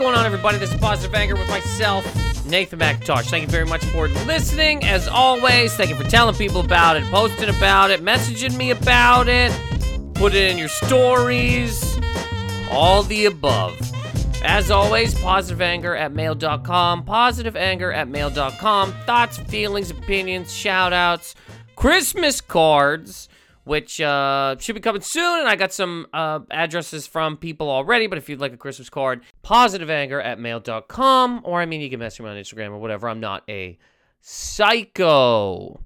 Going on, everybody? This is Positive Anger with myself, Nathan Macintosh. Thank you very much for listening. As always, thank you for telling people about it, posting about it, messaging me about it, put it in your stories, all the above. As always, positive anger at mail.com, positive anger at mail.com, thoughts, feelings, opinions, shout outs, Christmas cards, which uh, should be coming soon. And I got some uh, addresses from people already, but if you'd like a Christmas card, positive anger at mail.com, or I mean, you can message me on Instagram or whatever. I'm not a psycho.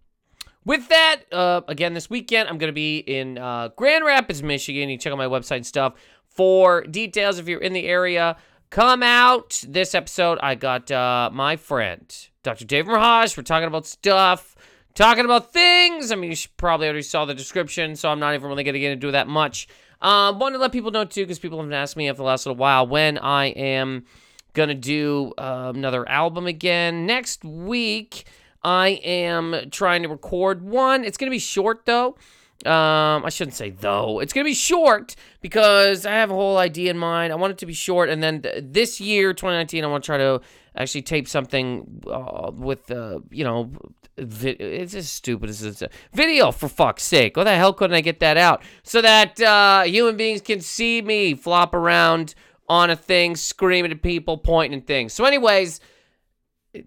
With that, uh, again, this weekend, I'm going to be in uh, Grand Rapids, Michigan. You check out my website and stuff for details if you're in the area. Come out. This episode, I got uh, my friend, Dr. Dave Merheje. We're talking about stuff, talking about things. I mean, you probably already saw the description, so I'm not even really going to get into that much. Um, wanted to let people know, too, because people have been asking me after the last little while when I am going to do uh, another album again. Next week, I am trying to record one. It's going to be short, though. Um, I shouldn't say though. It's gonna be short because I have a whole idea in mind. I want it to be short, and then th- this year, 2019, I want to try to actually tape something uh, with, uh, you know, vi- it's as stupid as it's a video for fuck's sake. What the hell couldn't I get that out so that uh, human beings can see me flop around on a thing, screaming at people, pointing at things. So, anyways,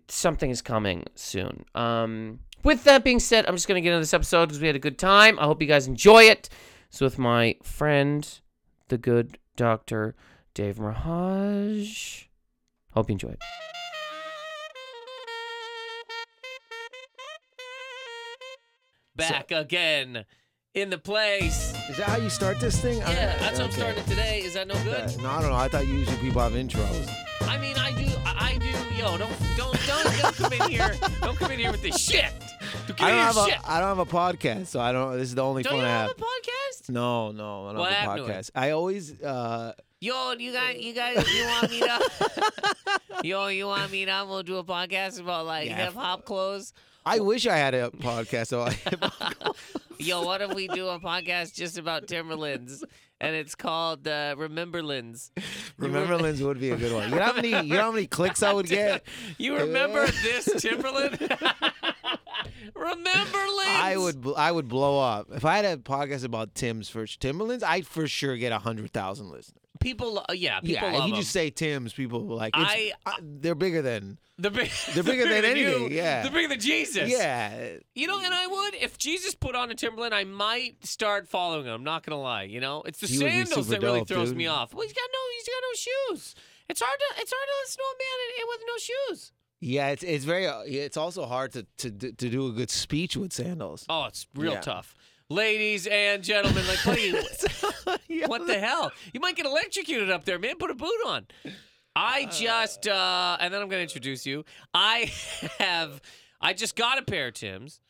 something is coming soon. Um. With that being said, I'm just going to get into this episode because we had a good time. I hope you guys enjoy it. It's with my friend, the good doctor, Dave Merheje. Hope you enjoy it. Back again in the place. Is that how you start this thing? I- Yeah, that's how I'm starting today. Is that no good? No, I don't know. I thought usually people have intros. I mean, I do. I I do. Yo, don't, don't, don't, don't come in here. Don't come in here with this shit. Don't I don't have shit. a I don't have a podcast, so I don't. This is the only I. Don't fun you I have have. a podcast? No, no, I don't What have a podcast. I always. uh Yo, you guys, you guys, you want me to? Yo, you want me to? We'll do a podcast about like Yeah, hip hop clothes. I wish I had a podcast. So I, Yo, what if we do a podcast just about Timberlands, and it's called uh, Rememberlands? remember Lynn's would be a good one. You know how many you know how many clicks I would get? You remember this Timberland? Rememberlands. I would I would blow up if I had a podcast about Tim's for Timberlands. I'd for sure get a hundred thousand listeners. People, lo- yeah, people yeah, if love you them. just say Tim's, people like. It's, I- uh, they're bigger than. They're, big, They're bigger than you. anything, yeah. They're bigger than Jesus. Yeah, You know, and I would if Jesus put on a Timberland, I might start following him. I'm not gonna lie. You know, it's the He sandals that really throws dude. me off. Well, he's got no, he's got no shoes. It's hard to, it's hard to listen to a man with no shoes. Yeah, it's it's very uh, it's also hard to to to do a good speech with sandals. Oh, it's real Yeah. tough. Ladies and gentlemen, like, you, Yeah. what the hell? You might get electrocuted up there, man. Put a boot on. I just, uh, and then I'm going to introduce you. I have, I just got a pair of Tim's.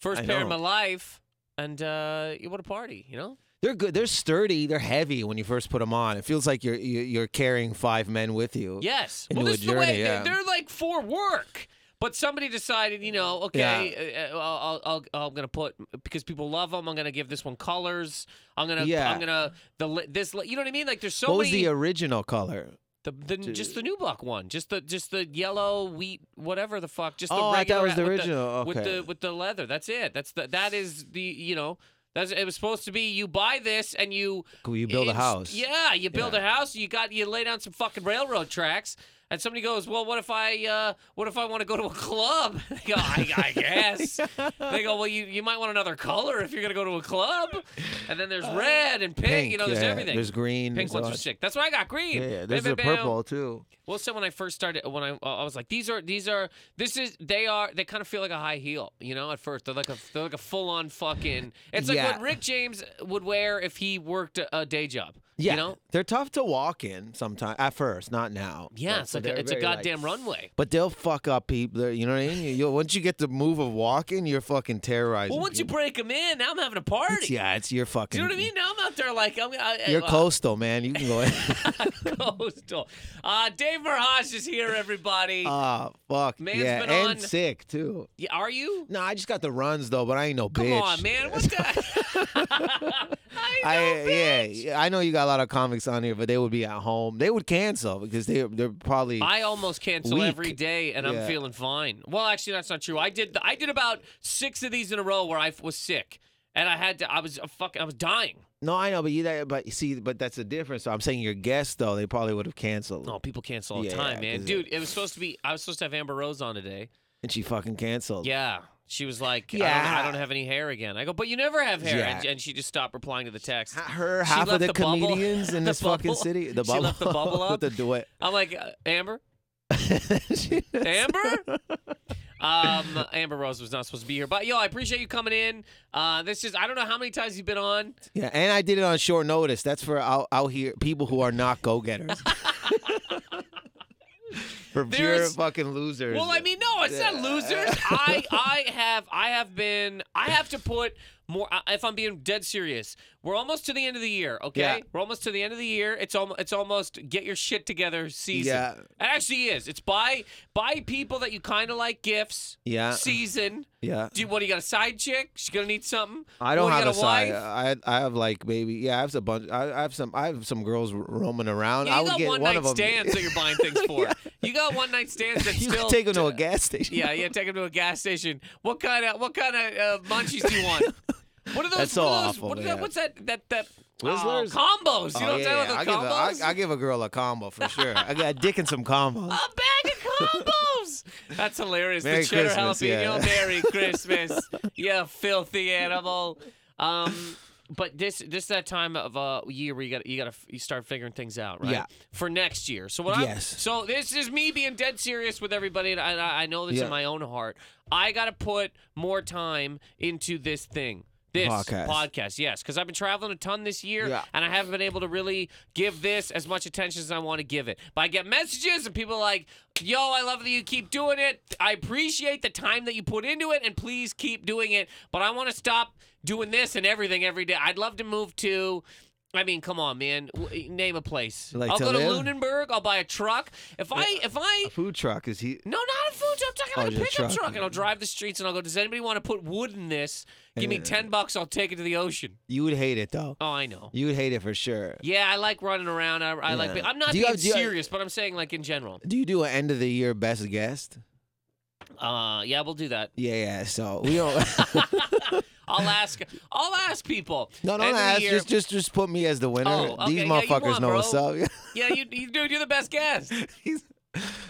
First I pair in know. my life. And uh, what a party, you know? They're good. They're sturdy. They're heavy when you first put them on. It feels like you're you- you're carrying five men with you. Yes. Into well, a this is the way journey, they're, they're like for work. But somebody decided, you know, okay, uh, uh, I'll, I'll, I'll, I'm gonna put because people love them. I'm gonna give this one colors. I'm gonna, Yeah. I'm gonna the this, you know what I mean? Like there's so what was the original color? The, the just the nubuck one, just the just the yellow wheat, whatever the fuck, just the Oh, I thought regular it was the with original. with Okay. the with the leather. That's it. That's the that is the you know that's it was supposed to be. You buy this and you you build a house. Yeah, you build Yeah. a house. You got you lay down some fucking railroad tracks. And somebody goes, well, what if I, uh, what if I want to go to a club? They go, I, I guess. they go, well, you, you might want another color if you're gonna go to a club. And then there's red and pink. Uh, Pink. you know, there's yeah. everything. There's green. pink ones are sick. That's why I got green. Yeah, yeah. There's a Bam, bam, bam. purple too. Well, so when I first started, when I I was like, these are these are this is they are they kind of feel like a high heel, you know. At first, they're like a they're like a full on fucking. It's like Yeah. what Rick James would wear if he worked a, a day job. Yeah, you know. they're tough to walk in sometimes. At first, not now. Yeah, it's but like a, they're it's a very, like- goddamn runway. But they'll fuck up people. You know what I mean? You, you, once you get the move of walking, you're fucking terrorizing. Well, once you people. break them in, now I'm having a party. It's- yeah, it's your fucking. Do you know what I mean? Now I'm out there like I'm. I, You're uh, coastal, man. You can go. coastal. Uh, Dave Merheje is here, everybody. Ah, fuck. Man's yeah, been and on- sick too. yeah, are you? No, I just got the runs though, but I ain't no bitch. Come bitch. on, man. What the? I, know, I bitch. yeah, yeah, I know you got a lot of comics on here, but they would be at home. They would cancel because they they're probably I almost cancel Weak. every day, and I'm feeling fine. Well, actually, that's not true. I did. I did about six of these in a row where I was sick, and I had to. I was a fuck. I was dying. no, I know, but you that but you see, but that's the difference. So I'm saying your guests though, they probably would have canceled, No, people cancel all the Yeah, time, man. Dude, it was supposed to be. I was supposed to have Amber Rose on today. and she fucking canceled. Yeah. She was like, I, don't, Yeah. I don't have any hair again. I go, but you never have hair. Yeah. And, and she just stopped replying to the text. Her She half of the, the bubble- comedians in this fucking city, the she bubble left the bubble up? with the duet. I'm like, uh, Amber? Amber? um, Amber Rose was not supposed to be here. But yo, I appreciate you coming in. Uh, this is, I don't know how many times you've been on. Yeah, and I did it on short notice. That's for out, out here people who are not go getters. For pure There's- fucking losers. Well, I mean, no, it's not losers. I, I have, I have been, I have to put more. uh, If I'm being dead serious, we're almost to the end of the year. Okay, Yeah. we're almost to the end of the year. It's almost, it's almost get your shit together season. Yeah. it actually is. It's buy, buy people that you kind of like gifts. Yeah. Season. yeah. Do you, what? do You got a side chick? She's gonna need something. I don't What, you have got a side. wife? I I have like maybe yeah. I have a bunch. I, I have some. I have some girls r- roaming around. Yeah, I you would got get one one night of them. stands that you're buying things for. You got one night stands that you still can take them to a gas station. Yeah, yeah, take them to a gas station. What kind of what kind of uh, munchies do you want? What are those? That's so what are those, awful, What is man. that, what's that? That that Twizzlers? Oh, combos. You know Oh, what I'm yeah. I saying give, about a, the I, combos? I give a girl a combo for sure. I got a dick and some combos. a bag of combos. That's hilarious. Merry the cheddar Christmas, jalapeno. yeah. Merry Christmas. you filthy animal. Um, but this this is that time of uh year where you got you got to you start figuring things out, right? Yeah. For next year. So what? Yes. I'm, so this is me being dead serious with everybody, and I, I I know this Yeah. in my own heart. I got to put more time into this thing. This Podcast. podcast, yes, because I've been traveling a ton this year, Yeah. and I haven't been able to really give this as much attention as I want to give it. But I get messages, and people are like, "Yo, I love that you keep doing it. I appreciate the time that you put into it, and please keep doing it. But I want to stop doing this and everything every day. I'd love to move to." I mean, come on, man. W- eh, Name a place. Like I'll go to? Lunenburg. I'll buy a truck. If I, if I, A food truck is he? no, not a food truck. I'm talking Oh, like a just a pickup truck. truck. And I'll drive the streets and I'll go, does anybody want to put wood in this? Give me Yeah. 10 bucks. I'll take it to the ocean. You would hate it though. Oh, I know. You would hate it for sure. Yeah, I like running around. I, I like. Yeah. I'm not Do you being have- do you have- serious, but I'm saying like in general. Do you do an end of the year best guest? Uh, yeah, we'll do that. Yeah, yeah. So we don't. I'll ask. I'll ask people. no, don't of the ask. year- Just, just, just put me as the winner. Oh, okay, These yeah, you motherfuckers won, know bro. what's up. Yeah, you, you dude, you're the best guest. He's-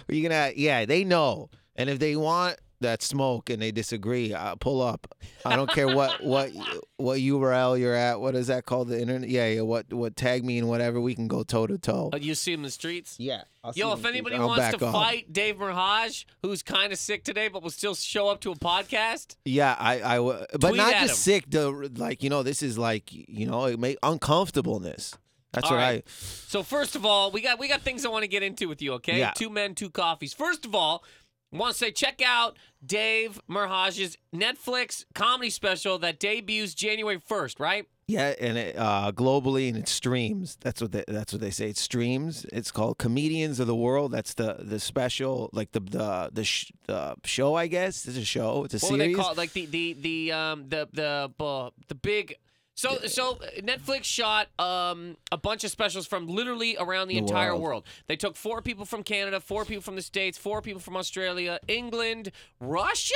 You're gonna, yeah, they know. And if they want that smoke and they disagree, uh, pull up. I don't care what what what URL you're at. What is that called? The internet? Yeah, yeah. What what tag me and whatever. We can go toe to toe. Uh, you see him in the streets. Yeah. I'll Yo, if anybody wants back to off. fight Dave Merheje, who's kind of sick today but will still show up to a podcast, Yeah, I I, I, w- but Tweet not at just him. sick. The like, you know, this is like, you know, it may uncomfortableness. That's All what right. So first of all, we got we got things I want to get into with you. Okay, Yeah. two men, two coffees. First of all, I want to say check out Dave Merheje's Netflix comedy special that debuts January first. Right? Yeah, and it, uh, globally, and it streams. That's what they, that's what they say. It streams. It's called Comedians of the World. That's the the special, like the the the, sh- the show. I guess it's a show. It's a What would they series. call it? Like the the the um the the uh, the big. So so Netflix shot um a bunch of specials from literally around the, The entire world. world. They took four people from Canada, four people from the States, four people from Australia, England, Russia.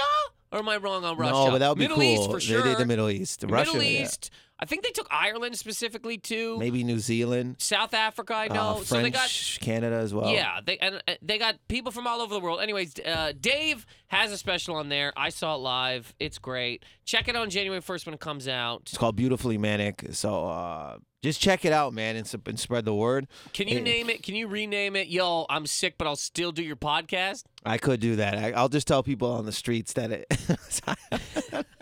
Or am I wrong on Russia? No, but that would be Middle cool. East for sure. They did the Middle East, Russia, Middle East. yeah. I think they took Ireland specifically too. maybe New Zealand, South Africa, I know. uh, so French, they got Canada as well. yeah, they and uh, they got people from all over the world. Anyways, uh, Dave has a special on there. I saw it live. It's great. Check it on January first when it comes out. It's called Beautifully Manic. So uh, just check it out, man, and, and spread the word. Can you Eh. name it? Can you rename it? Yo, I'm sick, but I'll still do your podcast. I could do that. I, I'll just tell people on the streets that it.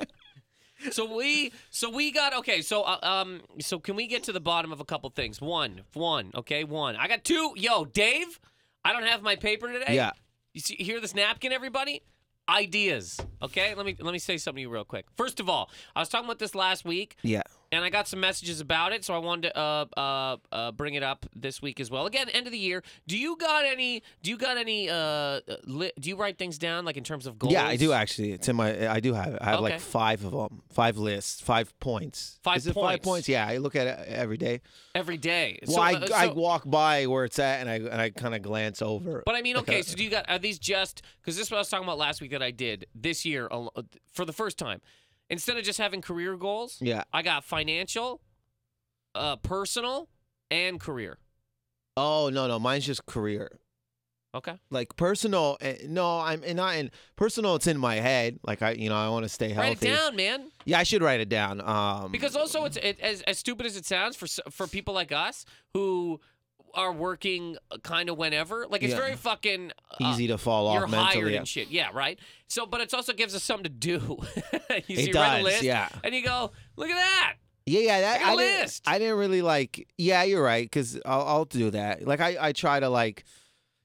So we, so we got okay. So uh, um, so can we get to the bottom of a couple things? One, one, okay, one. I got two. Yo, Dave, I don't have my paper today. yeah. You see, hear this napkin, everybody? Ideas. Okay, let me let me say something to you real quick. First of all, I was talking about this last week. Yeah. And I got some messages about it, so I wanted to uh, uh, uh, bring it up this week as well. Again, end of the year. Do you got any? Do you got any? Uh, li- do you write things down like in terms of goals? Yeah, I do actually. It's in my. I do have. it. I have Okay. like five of them. Five lists. Five points. Five Is it points. five points? Yeah, I look at it every day. every day. Well, So, I, uh, I so- walk by where it's at and I and I kind of glance over. But I mean, okay, so do you got are these just because this is what I was talking about last week that I did this year al- uh, for the first time. Instead of just having career goals, yeah. I got financial, uh, personal, and career. Oh no no, mine's just career. Okay. Like personal, eh, no, I'm and not in personal. It's in my head. Like I, you know, I want to stay healthy. Write it down, man. Yeah, I should write it down. Um, Because also, it's it, as as stupid as it sounds for s- for people like us who are working kind of whenever. Like it's Yeah. very fucking uh, easy to fall off. You're off hired mentally. and shit. Yeah, right. So, but it also gives us something to do. you It see, does, list, yeah. and you go, look at that. Yeah, yeah. That, I got didn't- list. I didn't really like. Yeah, you're right. Because I'll, I'll do that. Like I, I try to like.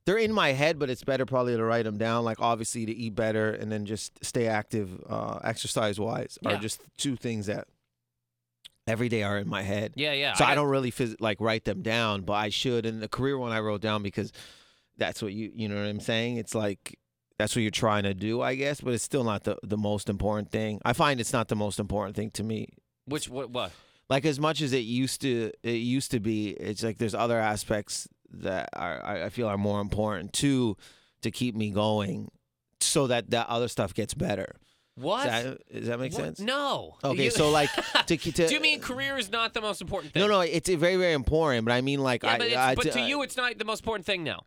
They're in my head, but it's better probably to write them down. Like obviously to eat better and then just stay active, uh, exercise wise, Yeah. are just two things that every day are in my head. Yeah, yeah. So I, got- don't really phys- like write them down, but I should. And the career one I wrote down because that's what you you know what I'm saying. It's like that's what you're trying to do, I guess, but it's still not the the most important thing. I find it's not the most important thing to me. Which what what? Like as much as it used to it used to be, it's like there's other aspects that are I I feel are more important too to keep me going, so that that other stuff gets better. What? Does that, does that make What? sense? No. Okay, You- so like to, to Do you mean career is not the most important thing? no no it's very very important, but I mean like Yeah, I, but, I- but to you, it's not the most important thing now.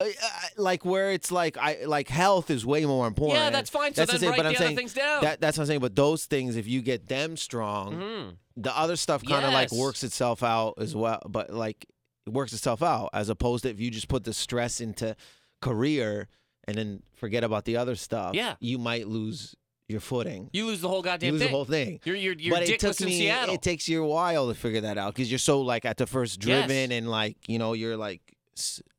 Uh, uh, like where it's like I like health is way more important. Yeah, that's fine. So That's the then thing, write but I'm the other saying things down. That, that's what I'm saying. But those things, if you get them strong, Mhm. the other stuff kind of like works itself out as well. But like it works itself out as opposed to if you just put the stress into career and then forget about the other stuff. Yeah. you might lose your footing. You lose the whole goddamn thing. You lose thing. the whole thing. You're you're, you're but it took in me. Seattle. It takes you a while to figure that out because you're so like at the first Yes. driven and like you know you're like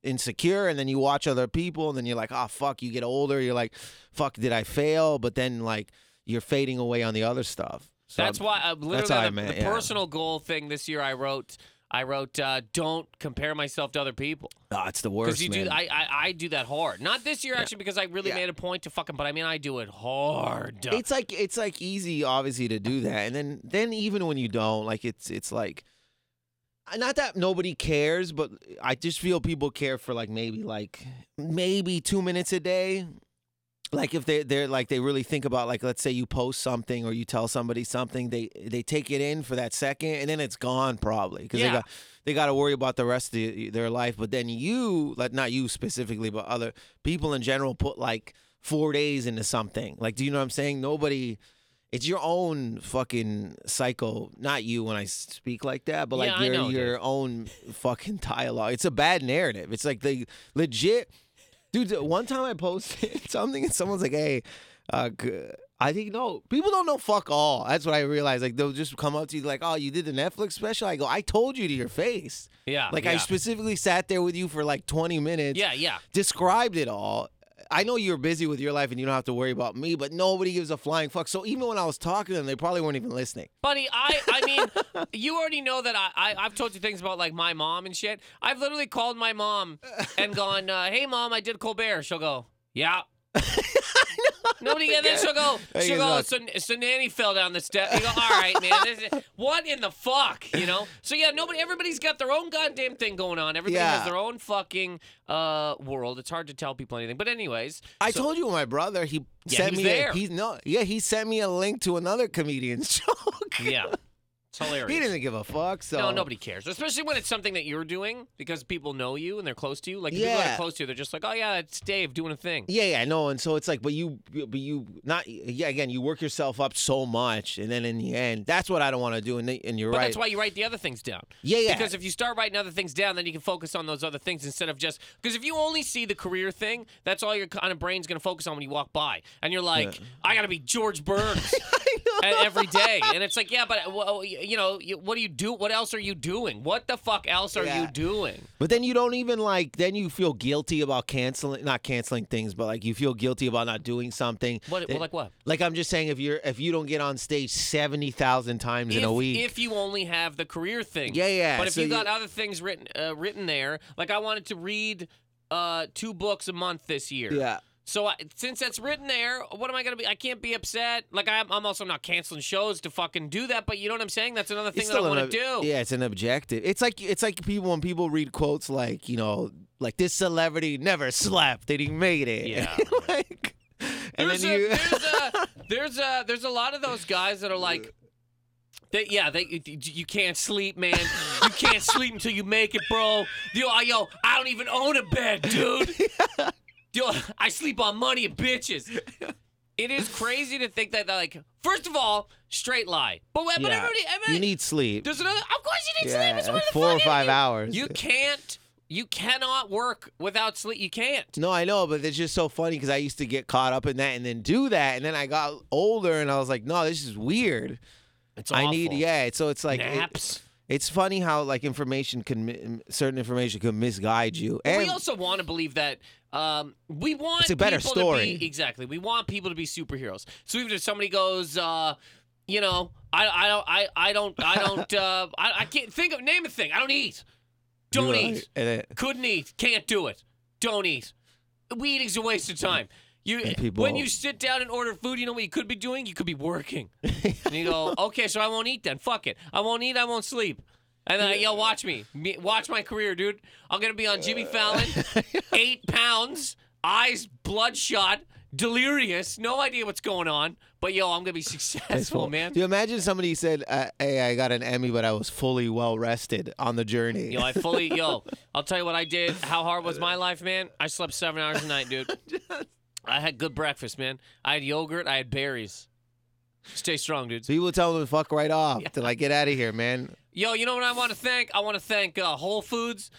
insecure and then you watch other people and then you're like oh fuck you get older you're like fuck did I fail but then like you're fading away on the other stuff. So That's why uh, literally that's I the, meant, the yeah. personal goal thing this year. I wrote. I wrote, uh, "Don't compare myself to other people." oh, it's the worst. Because you do. I, I I do that hard. Not this year actually, because I really Yeah. made a point to fucking. But I mean, I do it hard. it's like it's like easy obviously to do that and then then even when you don't like it's it's like not that nobody cares but i just feel people care for like maybe like maybe two minutes a day like if they they're like they really think about like let's say you post something or you tell somebody something they they take it in for that second and then it's gone probably because Yeah. they got they got to worry about the rest of the, their life. But then you like not you specifically but other people in general put like four days into something. Like do you know what i'm saying? Nobody it's your own fucking cycle. Not you when i speak like that but like I your know, your own fucking dialogue. It's a bad narrative. It's like the legit Dude, one time I posted something and someone's like, "Hey, uh, I think no, people don't know fuck all." That's what I realized. Like they'll just come up to you like, "Oh, you did the Netflix special." I go, "I told you to your face." yeah, Like yeah. I specifically sat there with you for like 20 minutes, yeah, yeah. described it all. I know you're busy with your life and you don't have to worry about me, but nobody gives a flying fuck. So even when I was talking to them, they probably weren't even listening. Buddy, I I mean, you already know that I, I I've told you things about like my mom and shit. I've literally called my mom and gone, uh, "Hey, mom, I did Colbert." She'll go, "Yeah." Nobody get this. She'll go. She'll go. So, so Nanny fell down the step. You go. All right, man. This is, what in the fuck? You know. So yeah, nobody. Everybody's got their own goddamn thing going on. Everybody Yeah. has their own fucking uh world. It's hard to tell people anything. But anyways, I so- told you my brother. He Yeah, sent he was me. there. A, he's no. Yeah, he sent me a link to another comedian's joke. Yeah, hilarious. he didn't give a fuck. So No, nobody cares. Especially when it's something that you're doing because people know you and they're close to you. Like the people that Yeah. are close to you, they're just like, oh yeah, it's Dave doing a thing. Yeah, yeah, no, and so it's like, but you, but you, not, yeah, again, you work yourself up so much, and then in the end, that's what I don't want to do, and, they- and you're But right. that's why you write the other things down. yeah, yeah, Because if you start writing other things down, then you can focus on those other things instead of just because if you only see the career thing, that's all your kind of brain's going to focus on when you walk by, and you're like, I got to be George Burns. I know, and every day, and it's like, yeah, but well, you know, what do you do? What else are you doing? What the fuck else are Yeah. you doing? But then you don't even like. Then you feel guilty about canceling, not canceling things, but like you feel guilty about not doing something. What? That- like what? Like I'm just saying, if you're if you don't get on stage seventy thousand times in a week, if you only have the career thing. Yeah, yeah, But if so you got you- other things written uh, written there, like I wanted to read uh, two books a month this year. yeah, So I, since that's written there, what am I gonna be? I can't be upset. Like I'm, I'm also not canceling shows to fucking do that. But you know what I'm saying? That's another thing that I want to do. Yeah, it's an objective. It's like it's like people when people read quotes like you know like this celebrity never slept and he made it. Yeah. like, and There's then a, you. there's a there's a there's a lot of those guys that are like. They, yeah, they you- you can't sleep, man. You can't sleep until you make it, bro. Yo, yo, I don't even own a bed, dude. Yo, I sleep on money and bitches. It is crazy to think that, like, first of all, straight lie. But, but yeah, everybody, everybody, you need sleep. there's another. Of course, you need sleep. It's one of the four or five you- hours. You can't. You cannot work without sleep. You can't. No, I know, but it's just so funny because I used to get caught up in that and then do that, and then I got older and I was like, no, this is weird. It's I need, yeah. So it's like it- naps. It's funny how like information can certain information can misguide you. And we also want to believe that um, we want It's a better people story. To be, exactly, we want people to be superheroes. So even if somebody goes, uh, you know, I, I don't, I, I don't, I don't, uh, I, I can't think of name a thing. I don't eat. Don't You're eat. right. Couldn't eat. Can't do it. Don't eat. We eating's a waste of time. You people- when you sit down and order food, you know what you could be doing? You could be working. and you go, okay, so I won't eat then. Fuck it. I won't eat. I won't sleep. And then yo, watch me. me, watch my career, dude. I'm gonna be on Jimmy Fallon, eight pounds, eyes bloodshot, delirious, no idea what's going on. But yo, I'm gonna be successful, man. Do you imagine somebody said, uh, "Hey, I got an Emmy, but I was fully well rested on the journey." Yo, I fully yo. I'll tell you what I did. How hard was my life, man? I slept seven hours a night, dude. I had good breakfast, man. I had yogurt. I had berries. Stay strong, dudes. People tell them to fuck right off to like get out of here, man. Yo, you know what I want to thank? I want to thank uh, Whole Foods.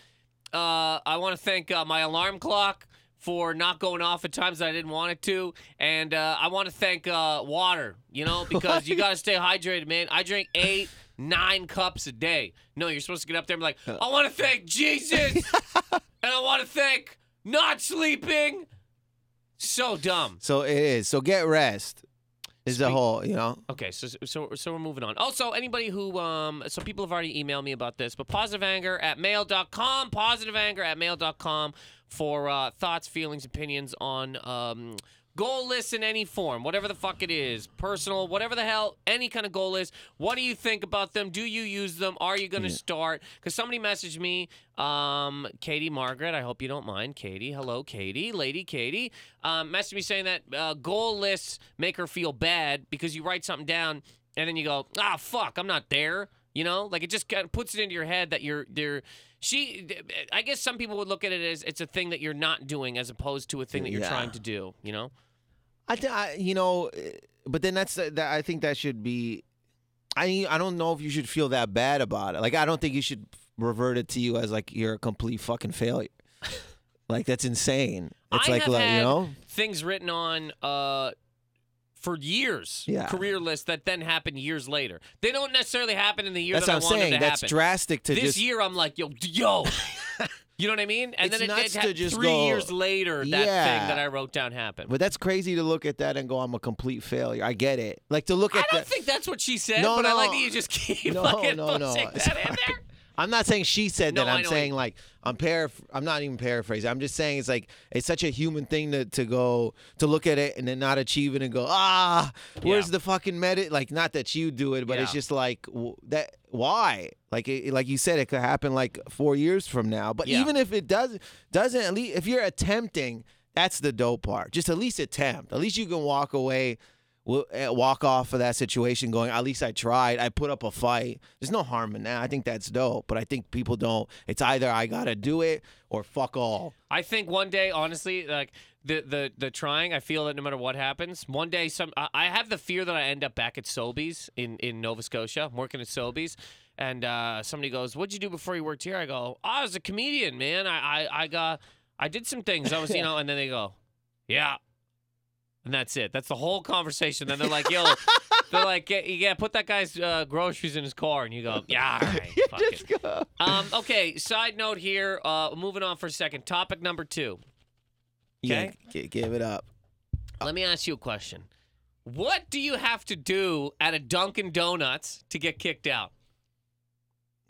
Uh, I want to thank uh, my alarm clock for not going off at times I didn't want it to, and uh, I want to thank uh, water. You know, because you got to stay hydrated, man. I drink eight, nine cups a day. No, you're supposed to get up there and be like, I want to thank Jesus, and I want to thank not sleeping. So dumb. So it is. So get rest. Is the whole, you know? Okay, so so so we're moving on. Also, anybody who um so people have already emailed me about this, but positive anger at mail.com, positive anger at mail.com for uh, thoughts, feelings, opinions on um goal lists in any form, whatever the fuck it is, personal, whatever the hell, any kind of goal list. What do you think about them? Do you use them? Are you going to start? Because somebody messaged me, um, Katie Margaret. I hope you don't mind, Katie. Hello, Katie, Lady Katie. Um, messaged me saying that uh, goal lists make her feel bad because you write something down and then you go, ah, fuck, I'm not there. You know, like it just kind of puts it into your head that you're there. She, I guess some people would look at it as it's a thing that you're not doing as opposed to a thing that you're Yeah. trying to do. You know. I, th- I you know, eh, but then that's that. I think that should be. I I don't know if you should feel that bad about it. Like I don't think you should revert it to you as like you're a complete fucking failure. like that's insane. It's I like like, you know. things written on uh for years Yeah. career lists that then happen years later. They don't necessarily happen in the year That's that what I'm I wanted saying. That's happen. drastic to this just. year I'm like, yo, yo. you know what I mean? And It's then it, it to three go, years later that yeah. thing that I wrote down happened. But that's crazy to look at that and go, "I'm a complete failure." I get it. Like to look at. I don't that. think that's what she said, No, but I no. like that you just keep No, no, no. that in there. I'm not saying she said No, that. I'm saying like I'm paraph- I'm not even paraphrasing. I'm just saying it's like it's such a human thing to, to go to look at it and then not achieve it and go ah where's Yeah. the fucking medit? Like not that you do it, but it's Yeah. just like w- that. Why? Like it, like you said, it could happen like four years from now. But Yeah. even if it does doesn't, at least if you're attempting, that's the dope part. Just at least attempt. At least you can walk away. Eh, Walk off of that situation going, at least I tried. I put up a fight. There's no harm in that. I think that's dope. But I think people don't. It's either I got to do it or fuck all. I think one day, honestly, like the the the trying, I feel that no matter what happens, one day some I, I have the fear that I end up back at Sobeys in in Nova Scotia. I'm working at Sobeys, and uh, somebody goes, "What'd you do before you worked here?" I go, oh, "I was a comedian, man. I I, I got I did some things. I was, you know," and then they go, "Yeah." And that's it. That's the whole conversation. Then they're like, "Yo," they're like, "Yeah, yeah put that guy's uh, groceries in his car," and you go, "Yeah, all right, fuck it." Just go. Um, okay. Side note here. Uh, moving on for a second. Topic number two. Yeah, Okay. g- give it up. Let me ask you a question. What do you have to do at a Dunkin' Donuts to get kicked out?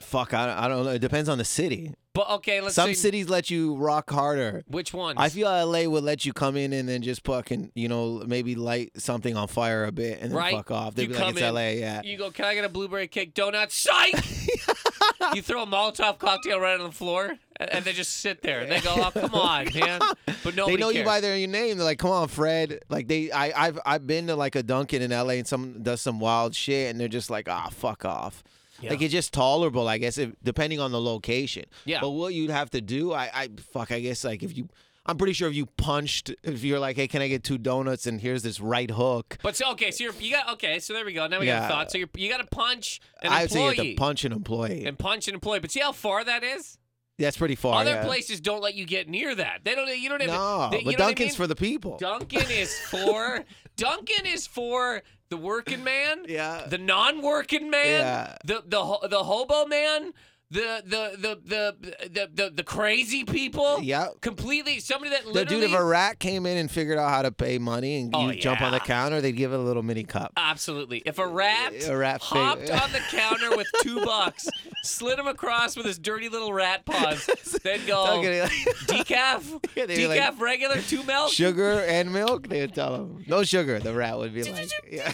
Fuck, I, I don't know. It depends on the city. But okay, let's see. Some say cities let you rock harder. which ones? I feel LA would let you come in and then just fucking, you know, maybe light something on fire a bit and then Right. fuck off. They'd You be like, come it's in, LA, yeah. You go, can I get a blueberry cake donut? Psych! you throw a Molotov cocktail right on the floor, and, they just sit there. And they go, oh, come on, man. But nobody they know you by their your name. They're like, "Come on, Fred." Like they, I, I've, I've been to like a Dunkin' in LA and some does some wild shit, and they're just like, "Ah, fuck off." Yeah. Like it's just tolerable, I guess, if, depending on the location. Yeah. But what you'd have to do, I, I, fuck, I guess, like if you, I'm pretty sure if you punched, if you're like, "Hey, can I get two donuts?" and here's this right hook, But so, okay, so you're, you got, okay, so there we go. Now we got a thought. So you're, you got to punch an I'd say you employee. have to punch an employee. and punch an employee. But see how far that is? That's pretty far. Other yeah. places don't let you get near that. They don't. You don't even. No, they, you but know what I Dunkin's mean? for the people. Dunkin' is for Dunkin' is for the working man, Yeah. the non-working man, Yeah. the the the hobo man, the the the the the the, the crazy people. Yep. completely somebody that The literally. dude, if a rat came in and figured out how to pay money and Oh, you jump on the yeah. counter, they'd give it a little mini cup. Absolutely. If a rat, A rat fig- hopped on the counter with two bucks, slid him across with his dirty little rat paws, then go decaf, Yeah, they were decaf like, regular, two milk. sugar and milk, they would tell him. No sugar. The rat would be like, yeah.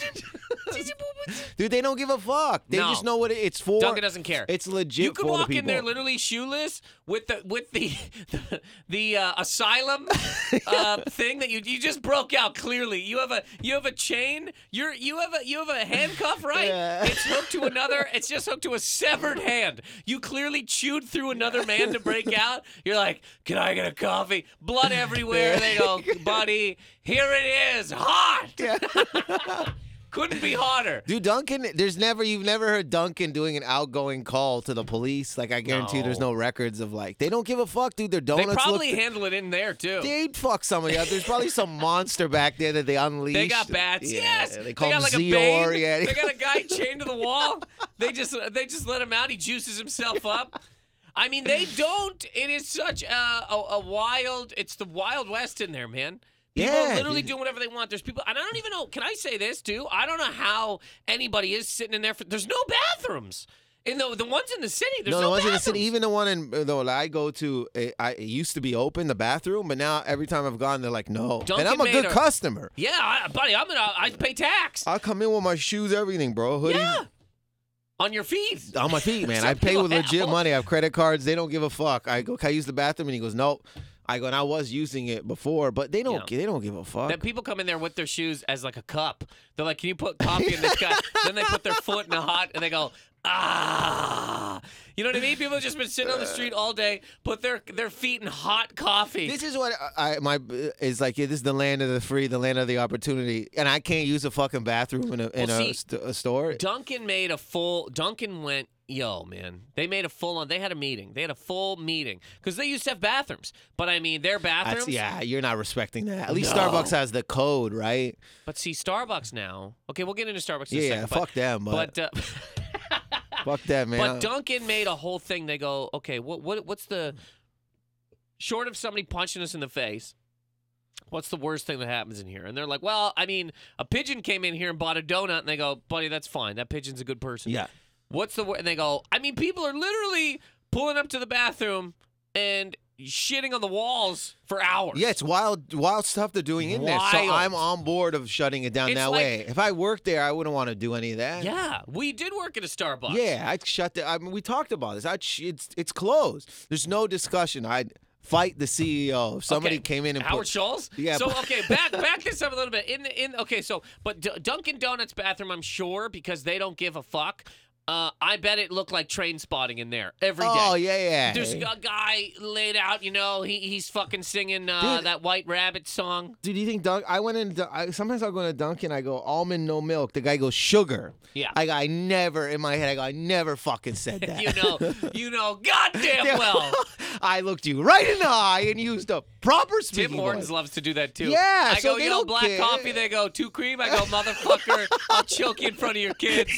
dude, they don't give a fuck. They No. just know what it, it's for. Dunkin' doesn't care. It's legit You could for walk the in there literally shoeless with the with the the, the uh, asylum uh, thing that you you just broke out clearly. You have a you have a chain. You're you have a you have a handcuff, right? Yeah. It's hooked to another. It's just hooked to a severed hand. You clearly chewed through another man to break out. You're like, can I get a coffee? Blood everywhere. They go, buddy. Here it is, hot. Couldn't be hotter. Dude, Dunkin', there's never you've never heard Dunkin' doing an outgoing call to the police. Like I guarantee you there's No. no records of like they don't give a fuck, dude. Their They donuts They probably look handle it in there too. They'd fuck somebody up. There's probably some monster back there that they unleashed. They got bats. Yeah, yes. They call got him like Zeor. a Bane. Yeah. They got a guy chained to the wall. They just they just let him out. He juices himself up. I mean, they don't. It is such a, a, a wild. It's the wild west in there, man. People Yeah, literally dude. doing whatever they want. There's people, and I don't even know. Can I say this too? I don't know how anybody is sitting in there. For, there's no bathrooms in the the ones in the city. There's no, no, the ones in the city, even the one in uh, the one I go to, it, I, it used to be open, the bathroom, but now every time I've gone, they're like, no. Dunkin' and I'm a made good customer. Yeah, I, buddy, I'm gonna. I pay tax I come in with my shoes, everything, bro. Hoodie. Yeah. on your feet. On my feet, man. I pay with legit have- money. I have credit cards. They don't give a fuck. I go, can I use the bathroom? And he goes, nope. I go, and I was using it before, but they don't. Yeah. They don't give a fuck. That people come in there with their shoes as like a cup. They're like, "Can you put coffee in this cup?" then they put their foot in a hot, and they go, "Ah." You know what I mean? People have just been sitting on the street all day, put their their feet in hot coffee. This is what I my is like. Yeah, this is the land of the free, the land of the opportunity, and I can't use a fucking bathroom in a in Well, a, see, a store. Dunkin' made a full. Dunkin' went, yo, man. They made a full on. They had a meeting. They had a full meeting because they used to have bathrooms. But I mean, their bathrooms. That's, yeah, you're not respecting that. At least No. Starbucks has the code, right? But see, Starbucks now. Okay, we'll get into Starbucks in a Yeah, second. fuck them, but, But, uh, fuck that, man. But Dunkin' made a whole thing. They go, okay, what what what's the short of somebody punching us in the face? What's the worst thing that happens in here? And they're like, well, I mean, a pigeon came in here and bought a donut, and they go, buddy, that's fine. That pigeon's a good person. yeah, What's the wor-? and they go, I mean, people are literally pulling up to the bathroom and shitting on the walls for hours. yeah, it's wild, wild stuff they're doing in there. So I'm on board of shutting it down It's that like- way. If I worked there, I wouldn't want to do any of that. Yeah, we did work at a Starbucks. Yeah, I'd shut the. I mean, we talked about this. I'd sh- it's it's closed. There's no discussion. I'd fight the CEO. If somebody Okay, came in and Howard put, Schultz. Yeah, So but- okay, back back this up a little bit. In in okay, so but D- Dunkin' Donuts bathroom, I'm sure because they don't give a fuck. Uh, I bet it looked like Trainspotting in there every day. Oh yeah, yeah. There's a guy laid out, you know, he, he's fucking singing uh, Dude. that White Rabbit song. Dude, do you think Dunk? I went in. I, sometimes I'll go into Dunkin'. I go almond, no milk. The guy goes sugar. Yeah. I go. I never in my head. I go. I never fucking said that. You know, you know, goddamn well. I looked you right in the eye and used a proper speaking Tim Hortons voice. loves to do that too. Yeah, I so go, you know, black care. coffee. They go, two cream. I go, motherfucker, I'll choke you in front of your kids.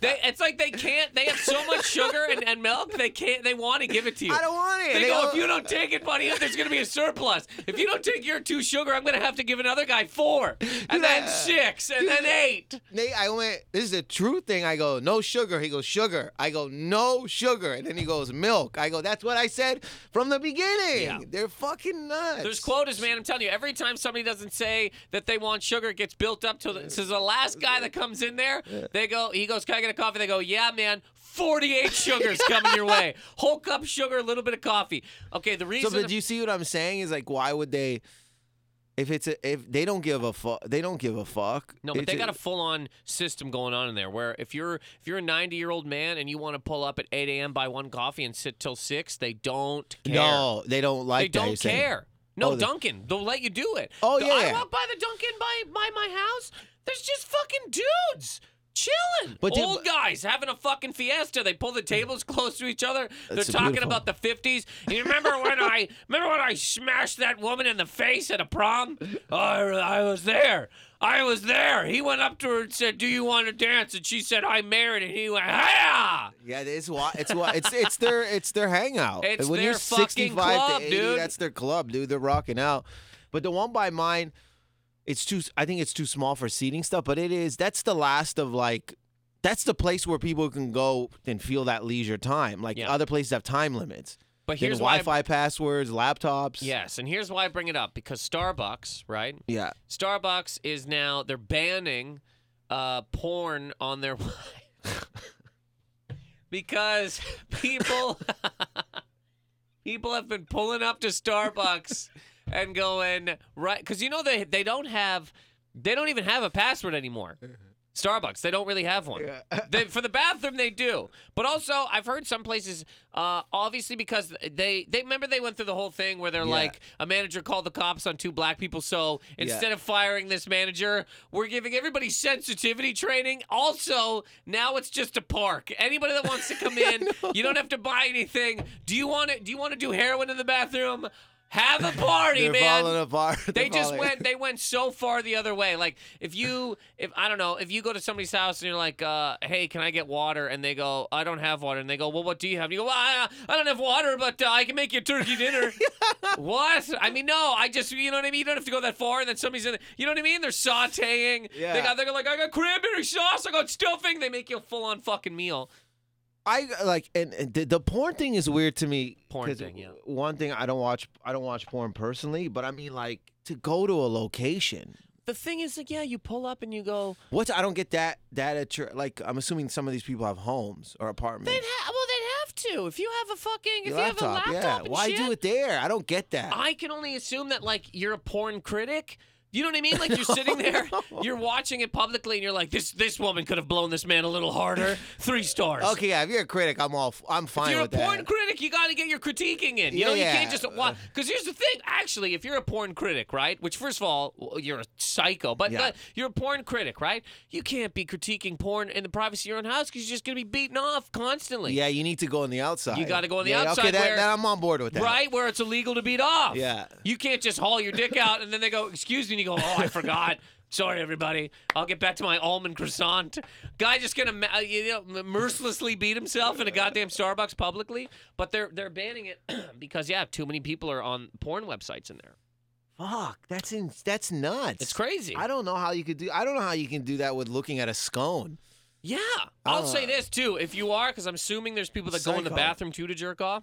They, it's like they can't. They have so much sugar and, and milk. They can't. They want to give it to you. I don't want it. They, They go, go- if you don't take it, buddy, there's going to be a surplus. If you don't take your two sugar, I'm going to have to give another guy four, and then Yeah. Uh, six, and then eight. Nate, I went. This is a true thing. I go no sugar. He goes sugar. I go no sugar, and then he goes milk. I go that's what I said from the beginning. Yeah. They're fucking nuts. There's quotas, man. I'm telling you, every time somebody doesn't say that they want sugar, it gets built up to the, so the last guy that comes in there. They go, he goes, "Can I get a coffee?" They go, "Yeah, man." 48 sugars coming your way. Whole cup sugar, a little bit of coffee. Okay, the reason. So, but do you see what I'm saying? Is like, why would they? If it's a, if they don't give a fuck, they don't give a fuck. no, but It's they got a full-on system going on in there. Where if you're if you're a 90-year-old man and you want to pull up at 8 a.m. buy one coffee and sit till six, they don't care. No, they don't like they that. don't saying. care. No, Oh, Dunkin', they'll let you do it. Oh, The- yeah. I walk by the Dunkin' by by my house. There's just fucking dudes chilling. But Old but- guys having a fucking fiesta. They pull the tables close to each other. They're talking beautiful. about the 50s. You remember when I remember when I smashed that woman in the face at a prom? Oh, I, I was there. I was there. He went up to her and said, "Do you want to dance?" And she said, "I'm married." And he went, "Hiya!" Yeah, it's why it's why it's it's their it's their hangout. It's when their you're fucking 65 club, to 80, dude. that's their club, dude. They're rocking out. But the one by mine, it's too. I think it's too small for seating stuff. But it is. That's the last of like. That's the place where people can go and feel that leisure time. Like Yeah. other places have time limits. But here's why. Wi-Fi passwords, laptops. Yes, and here's why I bring it up because Starbucks, right? Yeah. Starbucks is now they're banning uh, porn on their because people people have been pulling up to Starbucks and going right because you know they they don't have they don't even have a password anymore. Starbucks, they don't really have one. They, for the bathroom, they do. But also, I've heard some places, uh, obviously, because they they remember they went through the whole thing where they're Yeah. like, a manager called the cops on two black people. So instead of firing this manager, we're giving everybody sensitivity training. Also, now it's just a park. Anybody that wants to come in, you don't have to buy anything. Do you want to? Do you want to do heroin in the bathroom? Have a party, They're man. falling apart. They They're just falling- went. They went so far the other way. Like if you, if I don't know, if you go to somebody's house and you're like, uh, "Hey, can I get water?" and they go, "I don't have water," and they go, "Well, what do you have?" And you go, well, I, I don't have water, but uh, I can make you a turkey dinner. what? I mean, no. I just, you know what I mean. You don't have to go that far. And then somebody's in. You know what I mean? They're sautéing. Yeah. They got. They're like, I got cranberry sauce. I got stuffing. They make you a full on fucking meal. I like and, and the, the porn thing is weird to me. Porn 'cause thing, yeah. One thing I don't watch I don't watch porn personally, but I mean like to go to a location. The thing is, like, yeah, you pull up and you go. What's I don't get that that at your like I'm assuming some of these people have homes or apartments. They'd ha- well, they'd have to. If you have a fucking, if Your you have a laptop, yeah. and Why shit, do it there? I don't get that. I can only assume that like you're a porn critic. You know what I mean? Like you're sitting there, you're watching it publicly, and you're like, "This this woman could have blown this man a little harder." Three stars. okay, yeah, if you're a critic, I'm all I'm fine. If you're a porn that. critic, you got to get your critiquing in. You Yeah, know, you yeah. can't just watch. Uh. Because here's the thing. Actually, if you're a porn critic, right? Which, first of all, you're a psycho. But, Yeah. you're a porn critic, right? You can't be critiquing porn in the privacy of your own house because you're just gonna be beaten off constantly. yeah, you need to go on the outside. You gotta go on the Yeah, outside Okay, that, where- that I'm on board with that. Right where it's illegal to beat off. Yeah. You can't just haul your dick out and then they go, "Excuse me," and you go, "Oh, I forgot." Sorry, everybody. I'll get back to my almond croissant. Guy just gonna you know mercilessly beat himself in a goddamn Starbucks publicly, but they're they're banning it because yeah, too many people are on porn websites in there. Fuck, that's in, that's nuts. It's crazy. I don't know how you could do. I don't know how you can do that with looking at a scone. Yeah, I'll Uh, say this too. If you are, because I'm assuming there's people that go in the bathroom too to jerk off,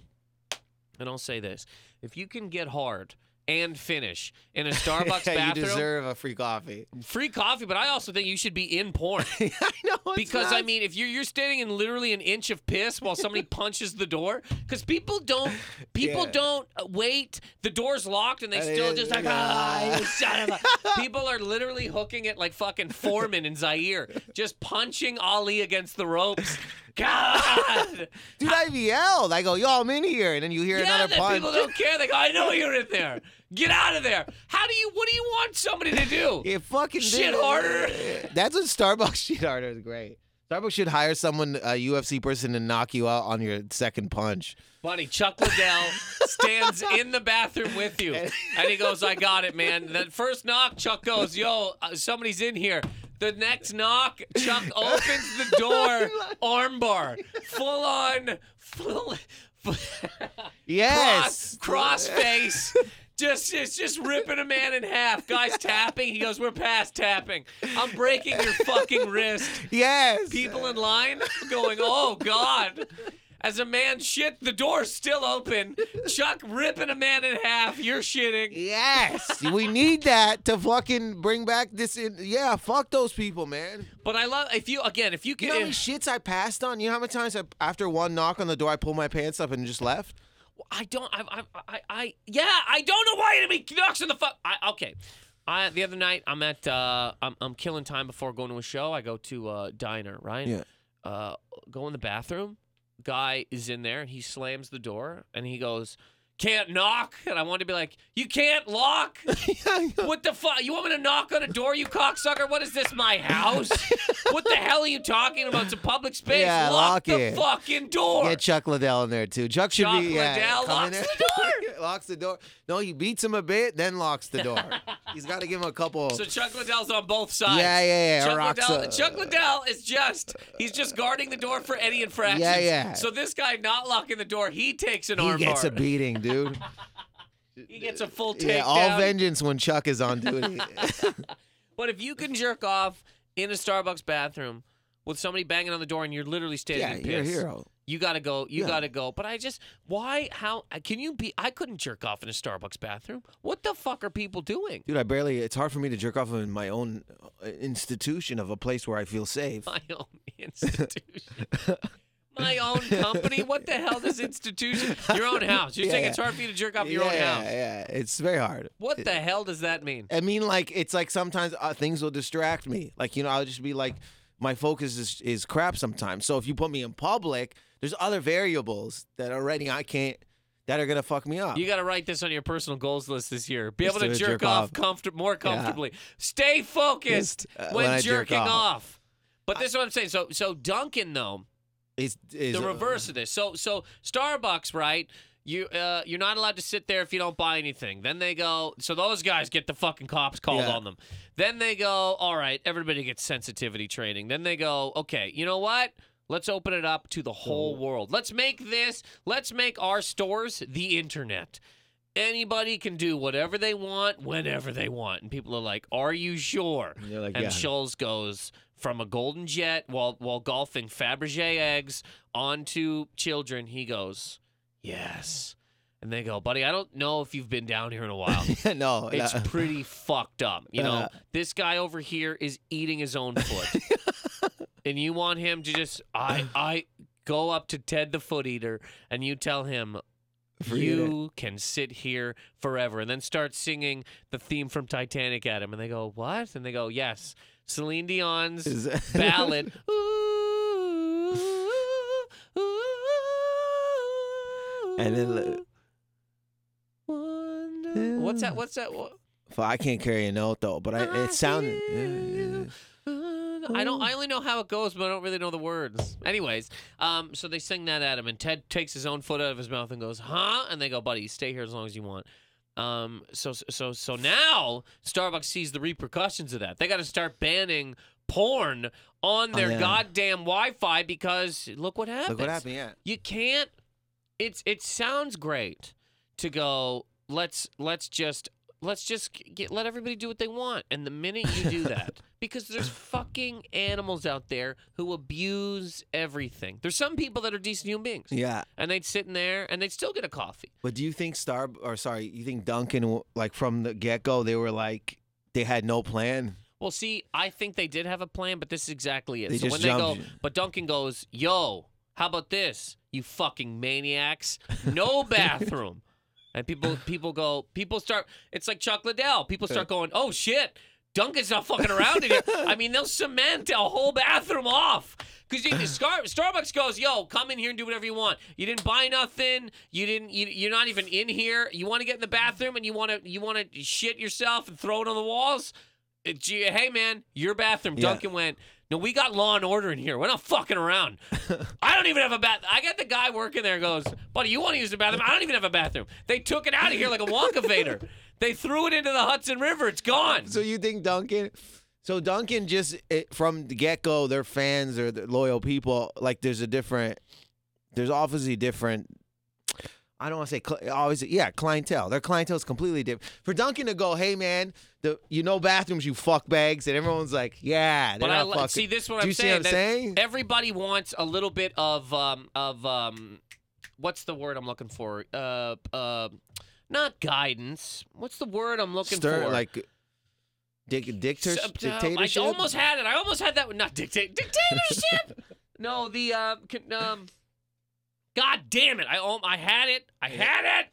and I'll say this: if you can get hard and finish in a Starbucks bathroom. you deserve a free coffee. Free coffee, but I also think you should be in porn. I know Because not- I mean, if you're you're standing in literally an inch of piss while somebody punches the door, because people don't people Yeah. don't uh, wait. The door's locked and they still just like ah, you son of a. People are literally hooking it like fucking Foreman in Zaire, just punching Ali against the ropes. God, dude, I've yelled. I go, yo, I'm in here, and then you hear yeah, another punch. people don't care. They go, I know you're in there. Get out of there. How do you? What do you want somebody to do? Yeah, fucking Shit harder. That's what Starbucks shit harder is great. Starbucks should hire someone, a UFC person, to knock you out on your second punch. Buddy, Chuck Liddell stands in the bathroom with you. And he goes, I got it, man. That first knock, Chuck goes, Yo, uh, somebody's in here. The next knock, Chuck opens the door, armbar, full on, full, Yes. cross, cross face. Just, it's just ripping a man in half. Guy's tapping. He goes, We're past tapping. I'm breaking your fucking wrist Yes. people in line going, "Oh God." As a man shit, the door's still open. Chuck ripping a man in half. You're shitting. Yes. we need that to fucking bring back this. In- yeah, fuck those people, man. But I love if you again if you can. You know how many shits I passed on? You know how many times I, after one knock on the door, I pulled my pants up and just left? I don't. I, I. I. I. Yeah. I don't know why it anybody knocks on the fuck. I, okay. I the other night I'm at. Uh, I'm I'm killing time before going to a show. I go to a diner. Right. Yeah. Uh, go in the bathroom. Guy is in there and he slams the door and he goes. Can't knock, and I wanted to be like, "You can't lock." What the fuck? You want me to knock on a door, you cocksucker? What is this, my house? what the hell are you talking about? It's a public space. Yeah, lock, lock the it. fucking door. Get Chuck Liddell in there too. Chuck should Chuck be yeah, Liddell come in locks there. the door. locks the door. No, he beats him a bit, then locks the door. He's got to give him a couple. so Chuck Liddell's on both sides. Yeah, yeah, yeah, Chuck rocks Liddell, a- Chuck Liddell is just he's just guarding the door for any infractions. Yeah, yeah. So this guy not locking the door, he takes an he armbar. gets a beating, dude. he gets a full takedown. yeah, all vengeance when Chuck is on duty. But if you can jerk off in a Starbucks bathroom with somebody banging on the door and you're literally standing yeah, in you're a hero. You gotta go. You Yeah. gotta go. But I just why? How can you be? I couldn't jerk off in a Starbucks bathroom. What the fuck are people doing? Dude, I barely. It's hard for me to jerk off in my own uh, institution of a place where I feel safe. My own institution. My own company. What the hell? This institution? Your own house. You're saying Yeah. it's hard for you to jerk off your yeah, own house. yeah, it's very hard. What the hell does that mean? I mean, like it's like sometimes uh, things will distract me. Like you know, I'll just be like, my focus is is crap sometimes. So if you put me in public, there's other variables that already I can't that are gonna fuck me up. You got to write this on your personal goals list this year. Be able to to jerk, jerk off, off. comfort more comfortably. Stay focused Just, uh, when, when I jerk jerking off. off. But this is what I'm saying. So, so Dunkin' though, is, is the reverse of this. So so Starbucks, right? You uh, you're not allowed to sit there if you don't buy anything. Then they go. So those guys get the fucking cops called Yeah. on them. Then they go. All right, everybody gets sensitivity training. Then they go. Okay, you know what? Let's open it up to the whole world. Let's make this. Let's make our stores the internet. Anybody can do whatever they want whenever they want. And people are like, "Are you sure?" And like, and yeah. Schultz goes from a golden jet while while golfing Fabergé eggs onto children. He goes, "Yes." And they go, "Buddy, I don't know if you've been down here in a while. no, It's uh, pretty fucked up. You know, Uh. this guy over here is eating his own foot, and you want him to just I I go up to Ted the foot eater and you tell him." Free you can sit here forever and then start singing the theme from Titanic at him. And they go, What? And they go, Yes. Celine Dion's Is- ballad. And then li- Wonder- What's that? What's that? What? Fuck, I can't carry a note though, but I, it sounded. I don't. I only know how it goes, but I don't really know the words. Anyways, um, so they sing that at him, and Ted takes his own foot out of his mouth and goes, "Huh?" And they go, "Buddy, stay here as long as you want." Um, so so so now Starbucks sees the repercussions of that. They got to start banning porn on their yeah. goddamn Wi-Fi because look what happens. Look what happened. Yeah. You can't. It's it sounds great to go. Let's let's just let's just get let everybody do what they want. And the minute you do that, Because there's fucking animals out there who abuse everything. There's some people that are decent human beings. Yeah. And they'd sit in there and they'd still get a coffee. But do you think Star or sorry, you think Dunkin' like from the get go they were like they had no plan? Well, see, I think they did have a plan, but this is exactly it. They so just when they go, but Dunkin' goes, "Yo, how about this? You fucking maniacs! No bathroom." And people, people go, people start. It's like Chuck Liddell. People start going, "Oh shit." Dunkin's not fucking around in here. I mean, they'll cement a whole bathroom off. Because Star- Starbucks goes, yo, come in here and do whatever you want. You didn't buy nothing. You didn't. You, you're not even in here. You want to get in the bathroom and you want to. You want to shit yourself and throw it on the walls. Hey man, your bathroom. Yeah. Dunkin' went. No, we got law and order in here. We're not fucking around. I don't even have a bath. I got the guy working there goes, buddy, you want to use the bathroom? I don't even have a bathroom. They took it out of here like a Wonkavator. They threw it into the Hudson River. It's gone. So you think Dunkin'? So Dunkin' just it, from the get go, their fans or the loyal people. Like there's a different. There's obviously different. I don't want to say cl- obviously, yeah, clientele. Their clientele is completely different. For Dunkin' to go, hey man, the you know bathrooms, you fuck bags, and everyone's like, yeah, But I fucking. see this. is What Do I'm you see saying. what I'm that saying? Everybody wants a little bit of um of um, what's the word I'm looking for? Uh uh, not guidance. What's the word I'm looking Stir for? like. Dic- dictator- S- uh, dictatorship. I almost had it. I almost had that. one. Not dictate dictatorship. no, the uh, can, um, God damn it! I I had it. I had it.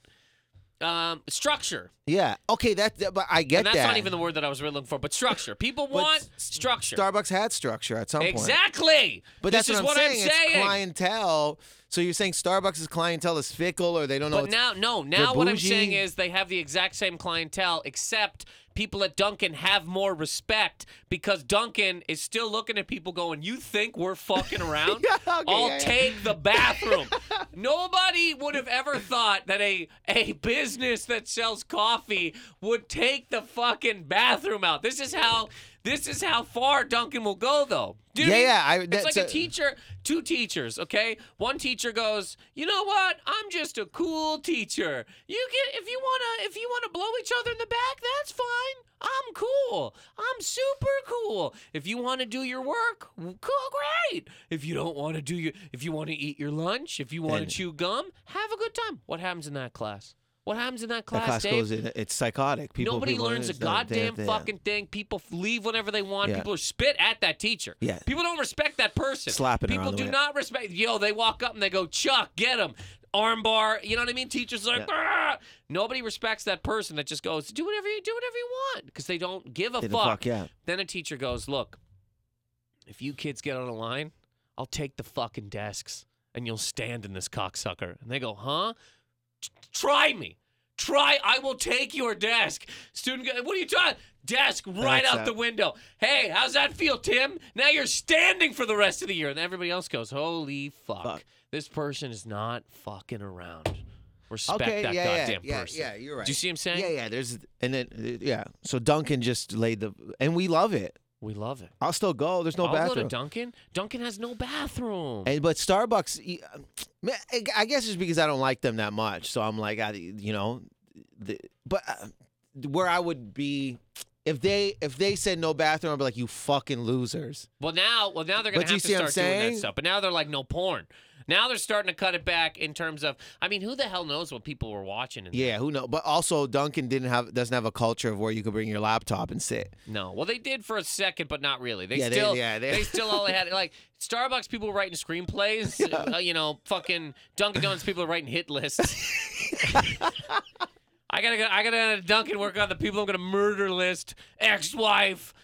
Um, structure. Yeah. Okay. That. that- but I get and that's that. not even the word that I was really looking for. But structure. People want s- structure. Starbucks had structure at some point. exactly. But this that's is what I'm saying. I'm saying. It's clientele. So you're saying Starbucks' clientele is fickle, or they don't know. But now, no. Now, what I'm bougie. saying is they have the exact same clientele, except people at Dunkin' have more respect because Dunkin' is still looking at people going, "You think we're fucking around? Yeah, okay, I'll yeah, yeah. take the bathroom." Nobody would have ever thought that a a business that sells coffee would take the fucking bathroom out. This is how. This is how far Dunkin' will go, though. Do Yeah, yeah, I- it's like a a- teacher, two teachers, okay? One teacher goes, "You know what? I'm just a cool teacher. You get if you want to if you want to blow each other in the back, that's fine. I'm cool. I'm super cool. If you want to do your work, cool, great. If you don't want to do your if you want to eat your lunch, if you want to chew gum, have a good time. What happens in that class? What happens in that that class, class Dave? goes in. It's psychotic. People. Nobody people learns a goddamn fucking thing. People leave whenever they want. Yeah. People spit at that teacher. Yeah. People don't respect that person. Slapping People do not respect. Yo, they walk up and they go, Chuck, get him. Armbar. You know what I mean? Teachers are like, "Ah." nobody respects that person that just goes, do whatever you do, whatever you want, because they don't give a fuck. fuck, yeah. Then a teacher goes, look, if you kids get on a line, I'll take the fucking desks and you'll stand in this cocksucker. And they go, huh? Try me. Try. I will take your desk. Student, what are you talking? Desk right That's out the window. Hey, how's that feel, Tim? Now you're standing for the rest of the year. And everybody else goes, holy fuck. Fuck. This person is not fucking around. Respect Okay, that yeah, goddamn yeah, person. yeah, yeah, you're right. Do you see what I'm saying? Yeah, yeah. There's and then uh, yeah. So Dunkin' just laid the and we love it. We love it. I'll still go. There's no I'll go to bathroom. Dunkin'. Dunkin' has no bathroom. And but Starbucks, I guess it's because I don't like them that much. So I'm like, I, you know, the, but uh, where I would be if they if they said no bathroom, I'd be like, you fucking losers. Well, now, well, now they're gonna But have to see what I'm start doing that stuff. But now they're like no porn. Now they're starting to cut it back in terms of. I mean, who the hell knows what people were watching? In Yeah, who knows? But also, Dunkin' didn't have doesn't have a culture of where you could bring your laptop and sit. No, well, they did for a second, but not really. They Yeah, they- still, yeah, they- still all had like Starbucks people were writing screenplays. uh, you know, fucking Dunkin' Donuts people are writing hit lists. I gotta, go, I gotta Dunkin' work on the people I'm gonna murder list: ex-wife,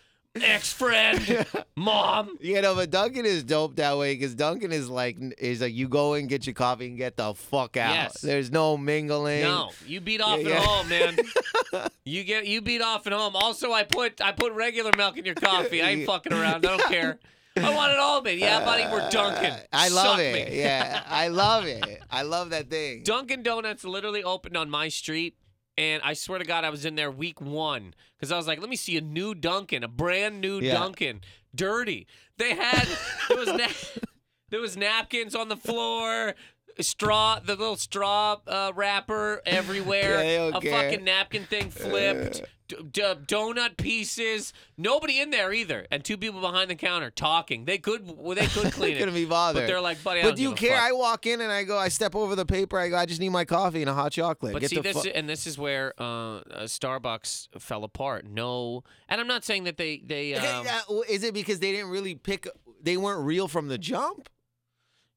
ex-friend, mom. You know, but Dunkin' is dope that way because Dunkin' is like is like you go in, get your coffee, and get the fuck out. Yes. There's no mingling. No, you beat off Yeah, at yeah. home, man. you get you beat off at home. Also, I put I put regular milk in your coffee. I ain't fucking around. I don't care. I want it all, man. Yeah, buddy, we're Dunkin'. Uh, I love Suck it. me. Yeah, I love it. I love that thing. Dunkin' Donuts literally opened on my street. And I swear to God, I was in there week one because I was like, let me see a new Dunkin', a brand new Yeah. Dunkin', dirty. They had there was na- there was napkins on the floor, straw, the little straw uh, wrapper everywhere. They don't a fucking napkin thing flipped. D- d- donut pieces. Nobody in there either, and two people behind the counter talking. They could, well, they could clean Couldn't it, be bothered. but they're like, buddy. I But don't do you give a care? fuck." I walk in and I go, I step over the paper. I go, I just need my coffee and a hot chocolate. But Get see, the this fu- and this is where uh, uh, Starbucks fell apart. No, and I'm not saying that they they. Um, Is it because they didn't really pick? They weren't real from the jump.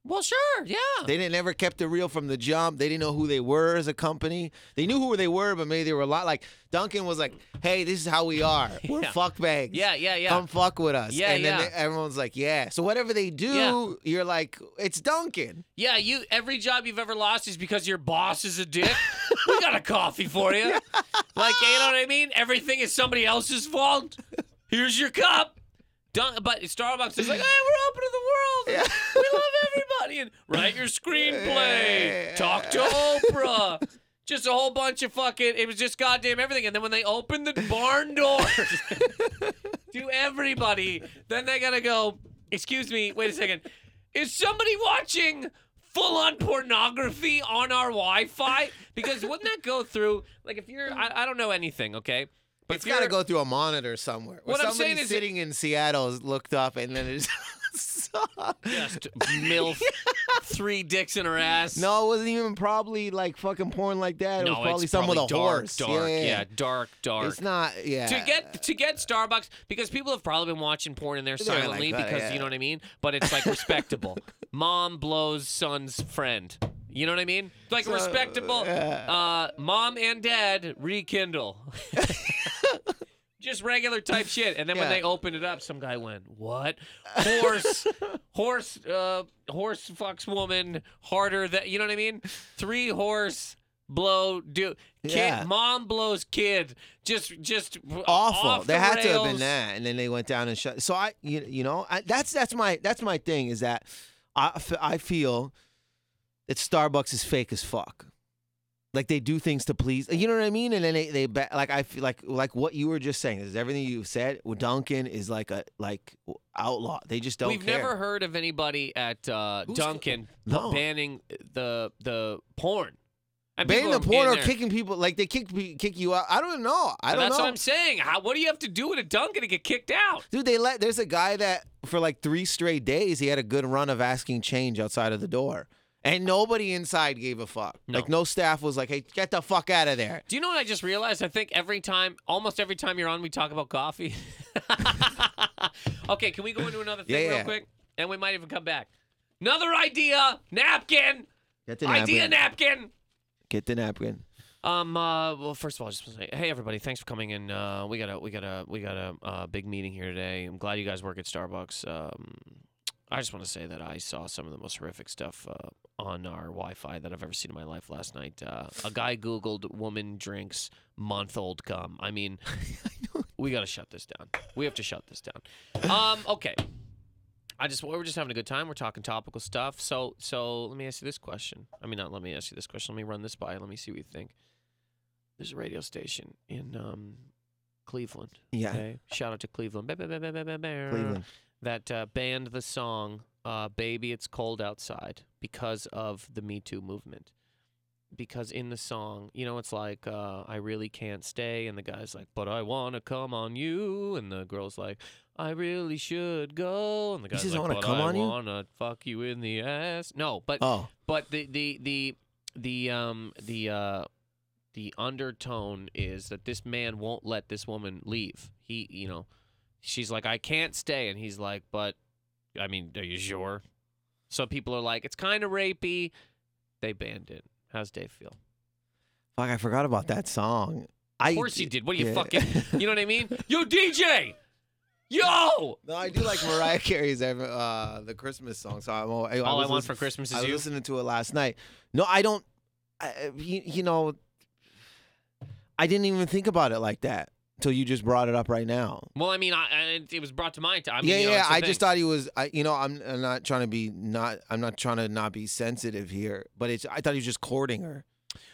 Well, sure, yeah. They didn't ever kept it real from the jump. They didn't know who they were as a company. They knew who they were, but maybe they were a lot like Dunkin' was like, "Hey, this is how we are. We're Yeah. fuckbags. yeah, yeah, yeah. Come fuck with us." Yeah, and then yeah. they- everyone's like, "Yeah." So whatever they do, Yeah. you're like, "It's Dunkin'." Yeah, you every job you've ever lost is because your boss is a dick. we got a coffee for you. Like, you know what I mean? Everything is somebody else's fault. Here's your cup. Dun- but Starbucks is like, hey, we're open to the world. We love everybody. And write your screenplay. Talk to Oprah. Just a whole bunch of fucking. It was just goddamn everything. And then when they open the barn doors to everybody, then they gotta go. Excuse me. Wait a second. Is somebody watching full on pornography on our Wi-Fi? Because wouldn't that go through? Like if you're, I, I don't know anything. Okay. But It's got to go through a monitor somewhere. Where What I'm somebody saying is- sitting in Seattle has looked up and then it's. just milf, three dicks in her ass. No, it wasn't even probably like fucking porn like that. It no, was probably it's someone probably with a dark, horse. Dark, yeah, yeah, yeah. dark, dark. It's not. Yeah. to get to get Starbucks because people have probably been watching porn in there They're like silently that, because yeah. you know what I mean. But it's like respectable. Mom blows son's friend. You know what I mean? Like So, respectable. Uh, mom and dad rekindle. Just regular type shit. And then when Yeah. they opened it up, some guy went, "What? Horse, horse, uh, horse fucks woman harder than you know what I mean? Three horse." Blow, dude, kid, Yeah. mom blows kid, just, just awful. off There the had to have rails. been that, and then they went down and shut. So I, you, you know, I, that's that's my that's my thing is that I, f- I feel that Starbucks is fake as fuck. Like they do things to please, you know what I mean? And then they they like I feel like like what you were just saying is everything you said. With Dunkin' is like a like outlaw. They just don't. We've care. never heard of anybody at uh, Dunkin' No. banning the the porn. And banning the porn or there. kicking people like they kick kick you out. I don't know. I don't That's know. That's what I'm saying. How, what do you have to do at a Dunkin' to get kicked out? Dude, they let there's a guy that for like three straight days he had a good run of asking change outside of the door. And nobody inside gave a fuck. No. Like no staff was like, "Hey, get the fuck out of there." Do you know what I just realized? I think every time, almost every time you're on, we talk about coffee. okay, can we go into another thing Yeah, real yeah. quick? And we might even come back. Another idea, napkin. Get the Idea napkin. napkin. Get the napkin. Um. Uh, well, first of all, I just want to say, hey everybody, thanks for coming in. Uh, we got a we got a we got a uh, big meeting here today. I'm glad you guys work at Starbucks. Um, I just want to say that I saw some of the most horrific stuff uh, on our Wi-Fi that I've ever seen in my life last night. Uh, a guy Googled "woman drinks month-old cum." I mean, we got to shut this down. We have to shut this down. Um. Okay. I just we're just having a good time. We're talking topical stuff. So so let me ask you this question. I mean, not let me ask you this question. Let me run this by. Let me see what you think. There's a radio station in um, Cleveland. Yeah. Okay. Shout out to Cleveland. Cleveland. That uh, banned the song uh, "Baby It's Cold Outside" because of the Me Too movement. Because in the song, you know, it's like uh, "I really can't stay," and the guy's like, "But I wanna come on you," and the girl's like, "I really should go," and the guy's says, "I like, wanna "But come I on you?" wanna fuck you in the ass." No, but Oh, but the the the the um the uh the undertone is that this man won't let this woman leave. He, you know, she's like, I can't stay, and he's like, but I mean, are you sure? So people are like, it's kind of rapey. They banned it. How's Dave feel? fuck! I forgot about that song. I, Of course you did. What are you yeah. fucking? You know what I mean? Yo, DJ. Yo. No, I do like Mariah Carey's uh, the Christmas song. So I'm, I, All I, want for Christmas I is was you. listening to it last night. No, I don't. I, you, you know, I didn't even think about it like that until you just brought it up right now. Well, I mean, I, I, it was brought to mind. I mean, yeah, you know, yeah. I just thought he was. I, you know, I'm, I'm not trying to be not. I'm not trying to not be sensitive here, but it's. I thought he was just courting her.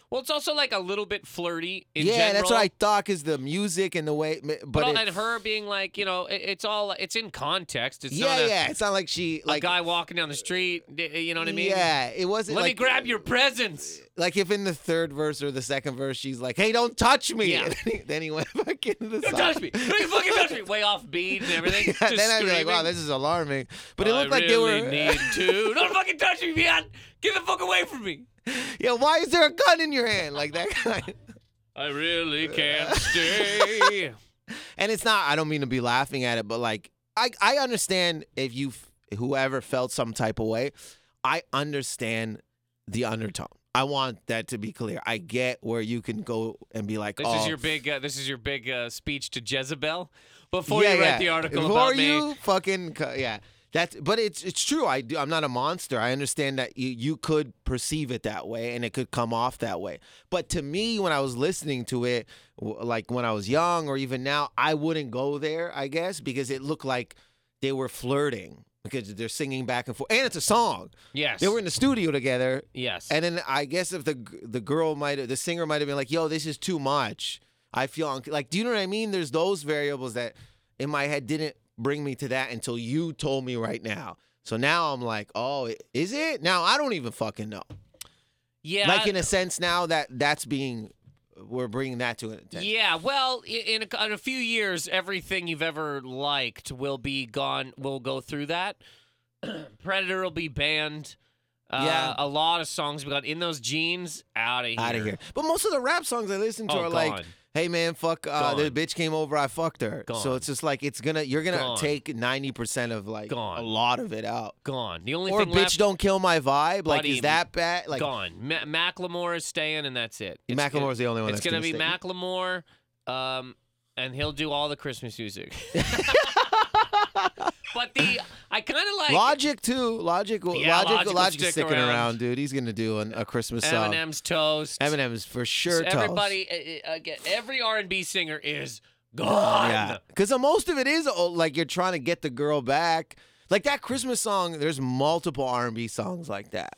Well, it's also like a little bit flirty in yeah, general. that's what I thought. Is the music and the way, but, But, it- and her being like, you know, it, it's all it's in context. It's not yeah, a, yeah, it's not like she a like guy walking down the street. You know what I mean? Yeah, it wasn't. Let me grab your presents. Like if in the third verse or the second verse, she's like, "Hey, don't touch me," Yeah. then he, then he went back into the Don't song. touch me. Don't fucking touch me. Way off beat and everything. Yeah, then I'd be like, "Wow, this is alarming." But it I looked like really they were. need to. Don't fucking touch me, man. Get the fuck away from me. yeah, why is there a gun in your hand like that? Kind I really can't stay. and it's not. I don't mean to be laughing at it, but like, I I understand if you whoever felt some type of way, I understand the undertone. I want that to be clear. I get where you can go and be like, This oh, is your big. Uh, this is your big uh, speech to Jezebel. Before yeah, you write yeah. the article Before about me, you fucking cu- yeah. That's but it's it's true. I do. I'm not a monster. I understand that you you could perceive it that way and it could come off that way. But to me, when I was listening to it, like when I was young or even now, I wouldn't go there. I guess because it looked like they were flirting because they're singing back and forth, and it's a song. yes, They were in the studio together, yes, and then I guess if the the girl might have, the singer might have been like, "Yo, this is too much." I feel like, do you know what I mean? There's those variables that in my head didn't bring me to that until you told me right now. So now I'm like, oh, is it? Now I don't even fucking know. yeah, Like in a sense now that that's being, we're bringing that to an attention. Yeah, well, in a, in a few years, everything you've ever liked will be gone. Will go through that. Predator will be banned. Uh, Yeah. a lot of songs we got in those jeans out of here. Out of here. But most of the rap songs I listen to Oh, are like, gone. Hey man, fuck, uh, the bitch came over, I fucked her. So it's just like, it's gonna, you're gonna Gone. take 90% of like Gone. a lot of it out. Gone. The only Or thing bitch left, don't kill my vibe. Like, Buddy, is that bad? Like, gone. Ma- Macklemore is staying, and that's it. It's Macklemore's the only one It's that's gonna be stay. Macklemore, um, and he'll do all the Christmas music. but the I kind of like Logic too. Logic. Yeah, Logic. Logic will Logic's stick sticking around. around. dude. He's gonna do an, a Christmas song. Eminem's toast. Eminem's for sure. toast. Everybody, uh, uh, again, every R and B singer is gone. Yeah, because most of it is oh, like you're trying to get the girl back. Like that Christmas song. There's multiple R&B songs like that.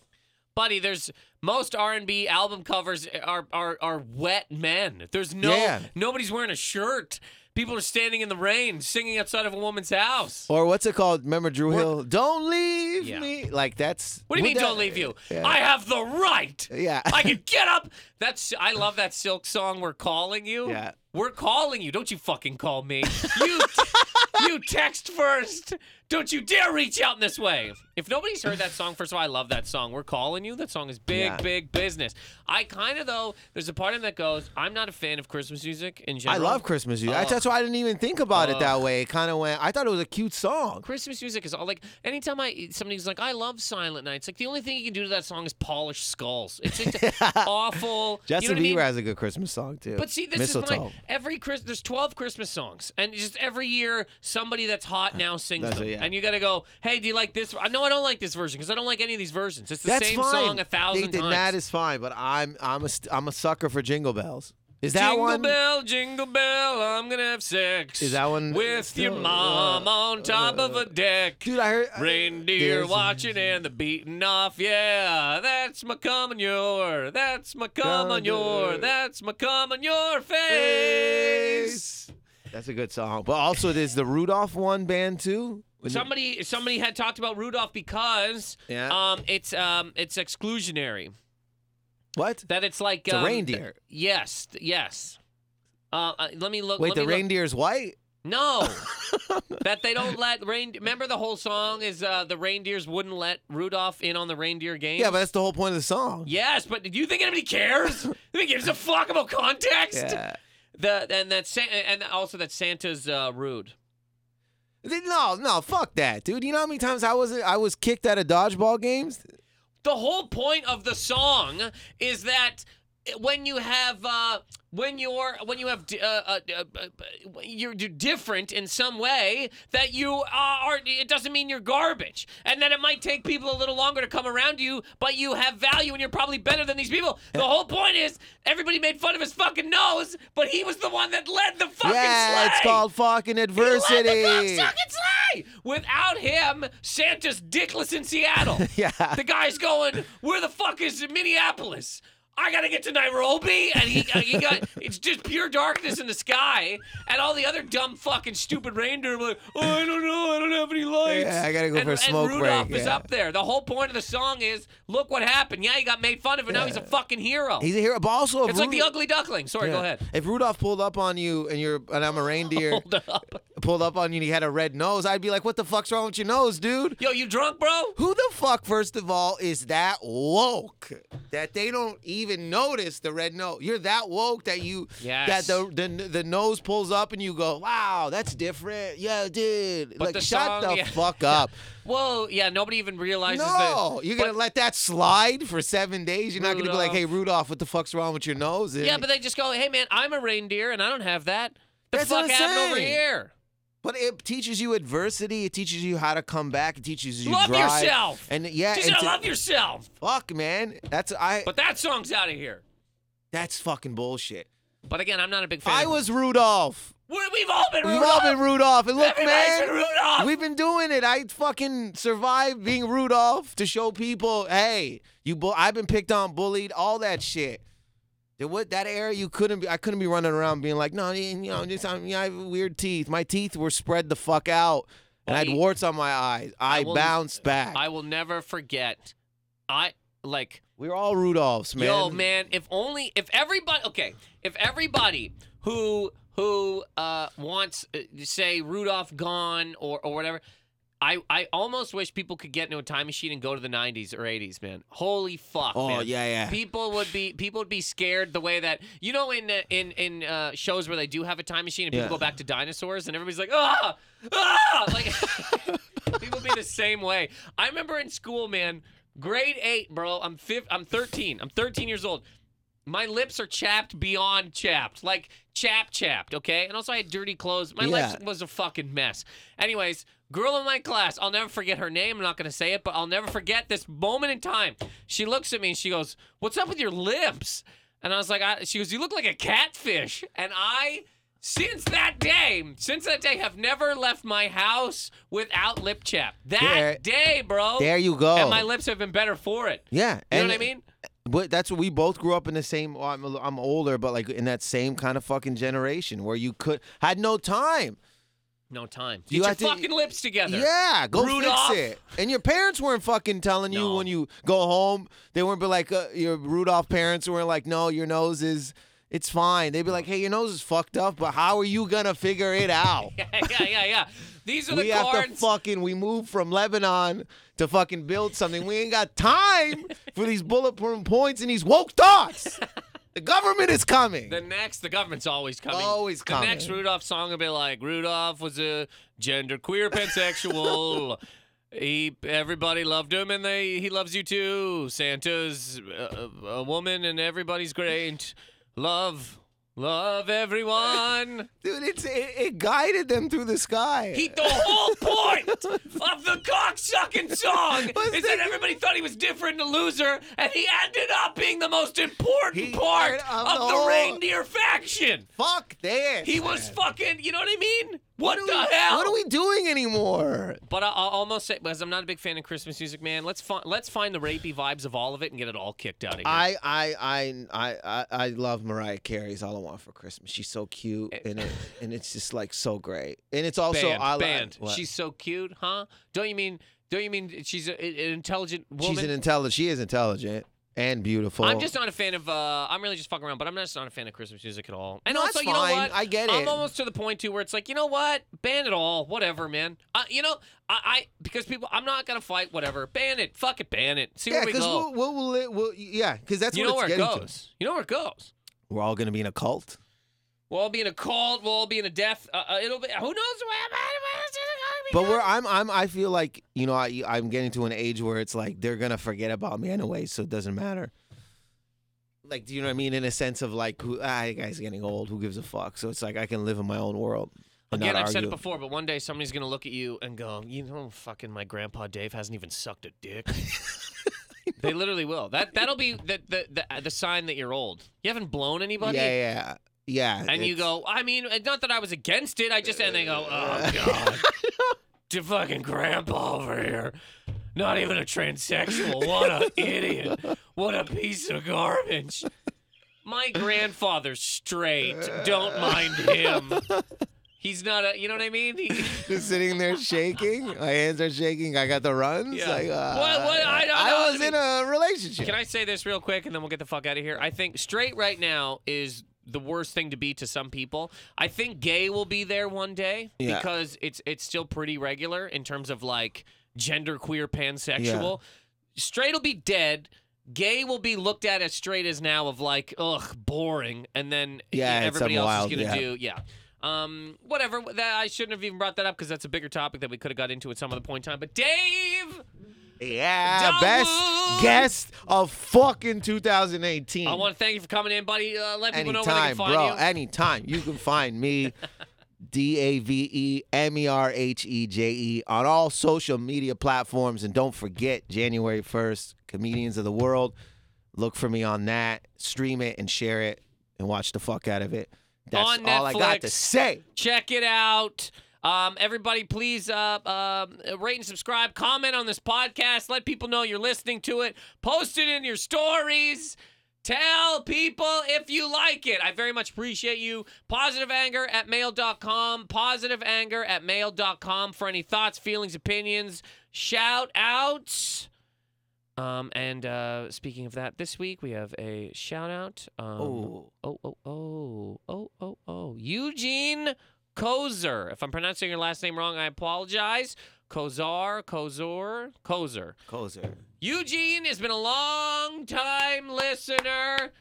buddy. There's most R and B album covers are are are wet men. There's no Yeah. nobody's wearing a shirt. People are standing in the rain, singing outside of a woman's house. Or what's it called? Remember Dru Hill? Don't leave Yeah. me. Like that's. What do you would mean? that- don't leave you. Yeah. I have the right. Yeah. I can get up. That's I love that Silk song. We're calling you. Yeah. We're calling you. Don't you fucking call me. You you text first. Don't you dare reach out in this way. If nobody's heard that song, first of all, I love that song. We're calling you. That song is big, Yeah. big business. I kind of though. There's a part of me that goes. I'm not a fan of Christmas music in general. I general. love Christmas music. Oh. That's why I didn't even think about it oh. that Oh. way. It kind of went. I thought it was a cute song. Christmas music is all like anytime I somebody's like I love Silent Night. It's like the only thing you can do to that song is polish skulls. It's, just awful. Justin you know what I Bieber mean? has a good Christmas song too. But see, this Mistletoe. is my every Chris. There's 12 Christmas songs, and just every year somebody that's hot now sings That's them, it, yeah. and you got to go, hey, do you like this? I know I don't like this version because I don't like any of these versions. It's the That's same fine. song a thousand Nathan, times. That is fine, but I'm I'm a st- I'm a sucker for Jingle Bells. Is that jingle one? bell, jingle bell, I'm gonna have sex. Is that one with still- your mom on top of a deck? Dude, I heard Reindeer There's- watching and the beating off, yeah. That's my come on your, that's my come on your, that's my come on your face. That's a good song. But also, there's the Rudolph one band too. When the- Somebody somebody had talked about Rudolph because Yeah. um it's um it's exclusionary. What? That it's like It's a um, reindeer. yes, yes. Uh, uh, let me look. Wait, the me look- reindeer's white. No, that they don't let rain. Remember the whole song is uh, the reindeers wouldn't let Rudolph in on the reindeer game. Yeah, but that's the whole point of the song. yes, but do you think anybody cares? Who gives a fuck about context? Yeah. The and that Sa- and also that Santa's uh, rude. No, no, fuck that, dude. You know how many times I was I was kicked out of dodgeball games? The whole point of the song is that when you have uh, when you're when you have uh, uh, uh, uh, you're, different in some way that you are it doesn't mean you're garbage and that it might take people a little longer to come around you but you have value and you're probably better than these people the whole point is everybody made fun of his fucking nose but he was the one that led the fucking yeah, it's called fucking He led adversity. the fucking sleigh. Without him, Santa's dickless in Seattle. Yeah. The guy's going, where the fuck is Minneapolis? I gotta get to Nairobi, and he uh, he got it's just pure darkness in the sky, and all the other dumb fucking stupid reindeer are like, oh I don't know, I don't have any lights. Yeah, I gotta go and, for a smoke and Rudolph break, is yeah. up there. The whole point of the song is, look what happened. Yeah, he got made fun of, and now he's a fucking hero. He's a hero, but also if it's like the ugly duckling. Sorry, go ahead. If Rudolph pulled up on you and you're and I'm a reindeer, Hold up. pulled up on you and he had a red nose, I'd be like, "What the fuck's wrong with your nose, dude?" Yo, you drunk, bro? Who the fuck, first of all, is that woke that they don't even notice the red nose? You're that woke that you Yes. that the, the the nose pulls up and you go, "Wow, that's different." Yeah, dude. But like, shut song- the yeah. fuck up. Whoa, yeah, nobody even realizes No, that. you're gonna let that slide for seven days. You're not gonna be like, "Hey, Rudolph, what the fuck's wrong with your nose?" Yeah, but they just go, hey man, I'm a reindeer and I don't have that. The That's fuck happened over here? But it teaches you adversity. It teaches you how to come back. It teaches you Love drive. yourself. And yeah, She and to- love yourself. fuck, man. That's I. But that song's out of here. that's fucking bullshit. But again, I'm not a big fan. I was Rudolph. We- We've all been Rudolph. We've all been Rudolph. And look, Everybody's man, been Rudolph. we've been doing it. I fucking survived being Rudolph to show people, hey, you. Bu- I've been picked on, bullied, all that shit. There, that era you couldn't be. I couldn't be running around being like, no, you know, just, know, I have weird teeth. My teeth were spread the fuck out, and I had warts on my eyes. I, will- bounced back. I will never forget. I like We're all Rudolphs, man. Yo, man, if only if everybody okay, if everybody who who uh wants uh, say Rudolph gone or or whatever, I I almost wish people could get into a time machine and go to the 90s or 80s, man. Holy fuck, Oh man. yeah, yeah. People would be people would be scared the way that you know in uh, in in uh, shows where they do have a time machine and people Yeah. go back to dinosaurs and everybody's like ah ah like people be the same way. I remember in school, man, grade eight, bro. I'm fif- I'm 13. I'm 13 years old. My lips are chapped beyond chapped, like chap chapped, okay? And also I had dirty clothes. My lips was a fucking mess. Anyways, girl in my class, I'll never forget her name. I'm not gonna say it, but I'll never forget this moment in time. She looks at me and she goes, "What's up with your lips?" And I was like, I, "She goes, you look like a catfish." And I, since that day, since that day, have never left my house without lip chap. That There- day, bro. there you go. And my lips have been better for it. yeah, You know what I mean? But that's what we both grew up in the same. Well, I'm a- I'm older, but like in that same kind of fucking generation where you could had no time. No time. Get You your had to- fucking lips together. Yeah, go Rudolph. fix it. And your parents weren't fucking telling you No. when you go home. They weren't be like uh, your Rudolph parents weren't like, no, your nose is. It's fine. They'd be like, hey, your nose is fucked up, but how are you gonna figure it out? yeah, yeah, yeah, yeah. These are the we have to fucking we moved from Lebanon to fucking build something. We ain't got time for these bulletproof points and these woke thoughts. the government is coming. the next, the government's always coming. Always coming. The next. Rudolph song will be like, Rudolph was a genderqueer pansexual. he, everybody loved him, and they, he loves you too. Santa's a, a woman, and everybody's great. Love, love everyone. Dude, it's it, it guided them through the sky. He, the whole point of the cocksucking song Was is the- that everybody thought he was different and a loser, and he ended up being the most important He- part of of, the the, whole- reindeer faction. Fuck this. He was fucking, you know what I mean? What, are the we- hell? What are we doing anymore? But I, I'll almost say, because I'm not a big fan of Christmas music, man. Let's find let's find the rapey vibes of all of it and get it all kicked out of here. I I I I I, love Mariah Carey's "All I Want for Christmas." She's so cute, eh. and it and it's just like so great. And it's also band, I band. what? She's so cute, huh? Don't you mean? Don't you mean she's a, an intelligent woman? she's an intelligent. She is intelligent and beautiful. I'm just not a fan of. uh I'm really just fucking around, but I'm just not a fan of Christmas music at all. And No, also, that's you know fine. what? I get I'm it. almost to the point too where it's like, you know what? Ban it all. Whatever, man. Uh, you know, I, I because people, I'm not gonna fight. Whatever. Ban it. Fuck it. Ban it. See yeah, where we because go. we'll, we'll, we'll, we'll yeah, because that's you what know where it getting goes. You know where it goes. We're all gonna be in a cult. We'll all be in a cult. We'll all be in a death. Uh, uh, it'll be. Who knows where? But we're I'm I'm I feel like you know I I'm getting to an age where it's like they're gonna forget about me anyway, so it doesn't matter. Like, do you know what I mean? In a sense of like, who ah, that guy's getting old. Who gives a fuck? So it's like I can live in my own world. and Again, not I've said it argue. before, but one day somebody's gonna look at you and go, "You know, fucking my grandpa Dave hasn't even sucked a dick." they literally will. That that'll be the the, the the sign that you're old. You haven't blown anybody. Yeah, yeah, yeah. And you it's- go, I mean, not that I was against it. I just and they go, oh god, to fucking grandpa over here. Not even a transsexual. What an idiot. What a piece of garbage. My grandfather's straight. Don't mind him. He's not a, you know what I mean? He, Just sitting there shaking. My hands are shaking. I got the runs. Yeah. Like, uh, What- what? I don't know. was in a relationship. Can I say this real quick and then we'll get the fuck out of here? I think straight right now is the worst thing to be to some people. I think gay will be there one day Yeah. because it's it's still pretty regular in terms of like genderqueer pansexual. Straight will be dead. Gay will be looked at as straight as now of like ugh boring, and then Yeah, everybody else wild- is gonna yeah. do yeah. Um, whatever. That I shouldn't have even brought that up because that's a bigger topic that we could have got into at some other point in time. But Dave, Yeah, Dawood! best guest of fucking 2018. I want to thank you for coming in, buddy. Uh, let people know where they can find bro. you. Anytime. You can find me, D A V E M E R H E J E, on all social media platforms. And don't forget, January 1st, Comedians of the World. Look for me on that. Stream it and share it and watch the fuck out of it. That's all I got to say. Check it out. Um, everybody, please uh, um rate and subscribe. Comment on this podcast. Let people know you're listening to it. Post it in your stories. Tell people if you like it. I very much appreciate you. Positive anger at mail.com. Positive anger at mail.com for any thoughts, feelings, opinions, shout outs. Um, and uh, speaking of that, this week we have a shout out. Um, Oh. oh, oh, oh, oh, oh, oh. Eugene Kozer. If I'm pronouncing your last name wrong, I apologize. Kozar, Kozor, Kozer. Kozer. Eugene has been a long time listener.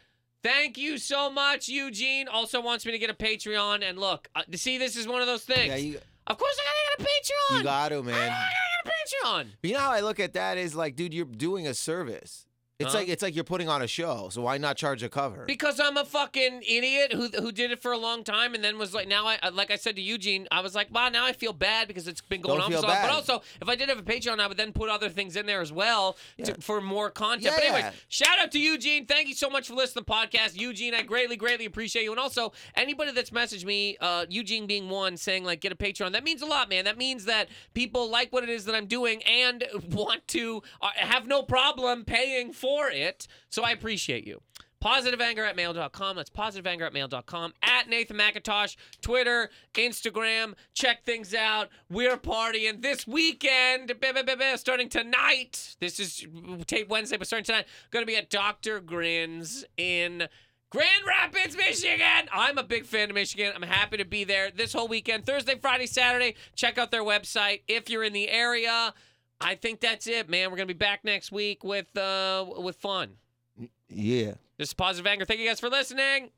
Thank you so much, Eugene. Also wants me to get a Patreon. And look, uh, see, this is one of those things. Yeah, you, of course, I gotta get a Patreon. you got to, man. I man. gotta get a Patreon. You know how I look at that is like, dude, you're doing a service. It's Huh? like it's like you're putting on a show, so why not charge a cover? Because I'm a fucking idiot who who did it for a long time and then was like now I like I said to Eugene I was like wow now I feel bad because it's been going Don't on for so long. But also if I did have a Patreon I would then put other things in there as well to, for more content. Yeah, but anyways, yeah. shout out to Eugene. Thank you so much for listening to the podcast, Eugene. I greatly greatly appreciate you. And also anybody that's messaged me, uh, Eugene being one, saying like get a Patreon. That means a lot, man. That means that people like what it is that I'm doing and want to uh, have no problem paying for it. So I appreciate you. Positiveanger at mail.com. That's positiveanger at mail.com. At Nathan Macintosh, Twitter, Instagram. Check things out. We're partying this weekend, starting tonight. This is tape Wednesday, but starting tonight. Going to be at Dr. Grins in Grand Rapids, Michigan. I'm a big fan of Michigan. I'm happy to be there this whole weekend, Thursday, Friday, Saturday. Check out their website if you're in the area. I think that's it, man. We're gonna be back next week with uh with fun. Yeah. This is Positive Anger. Thank you guys for listening.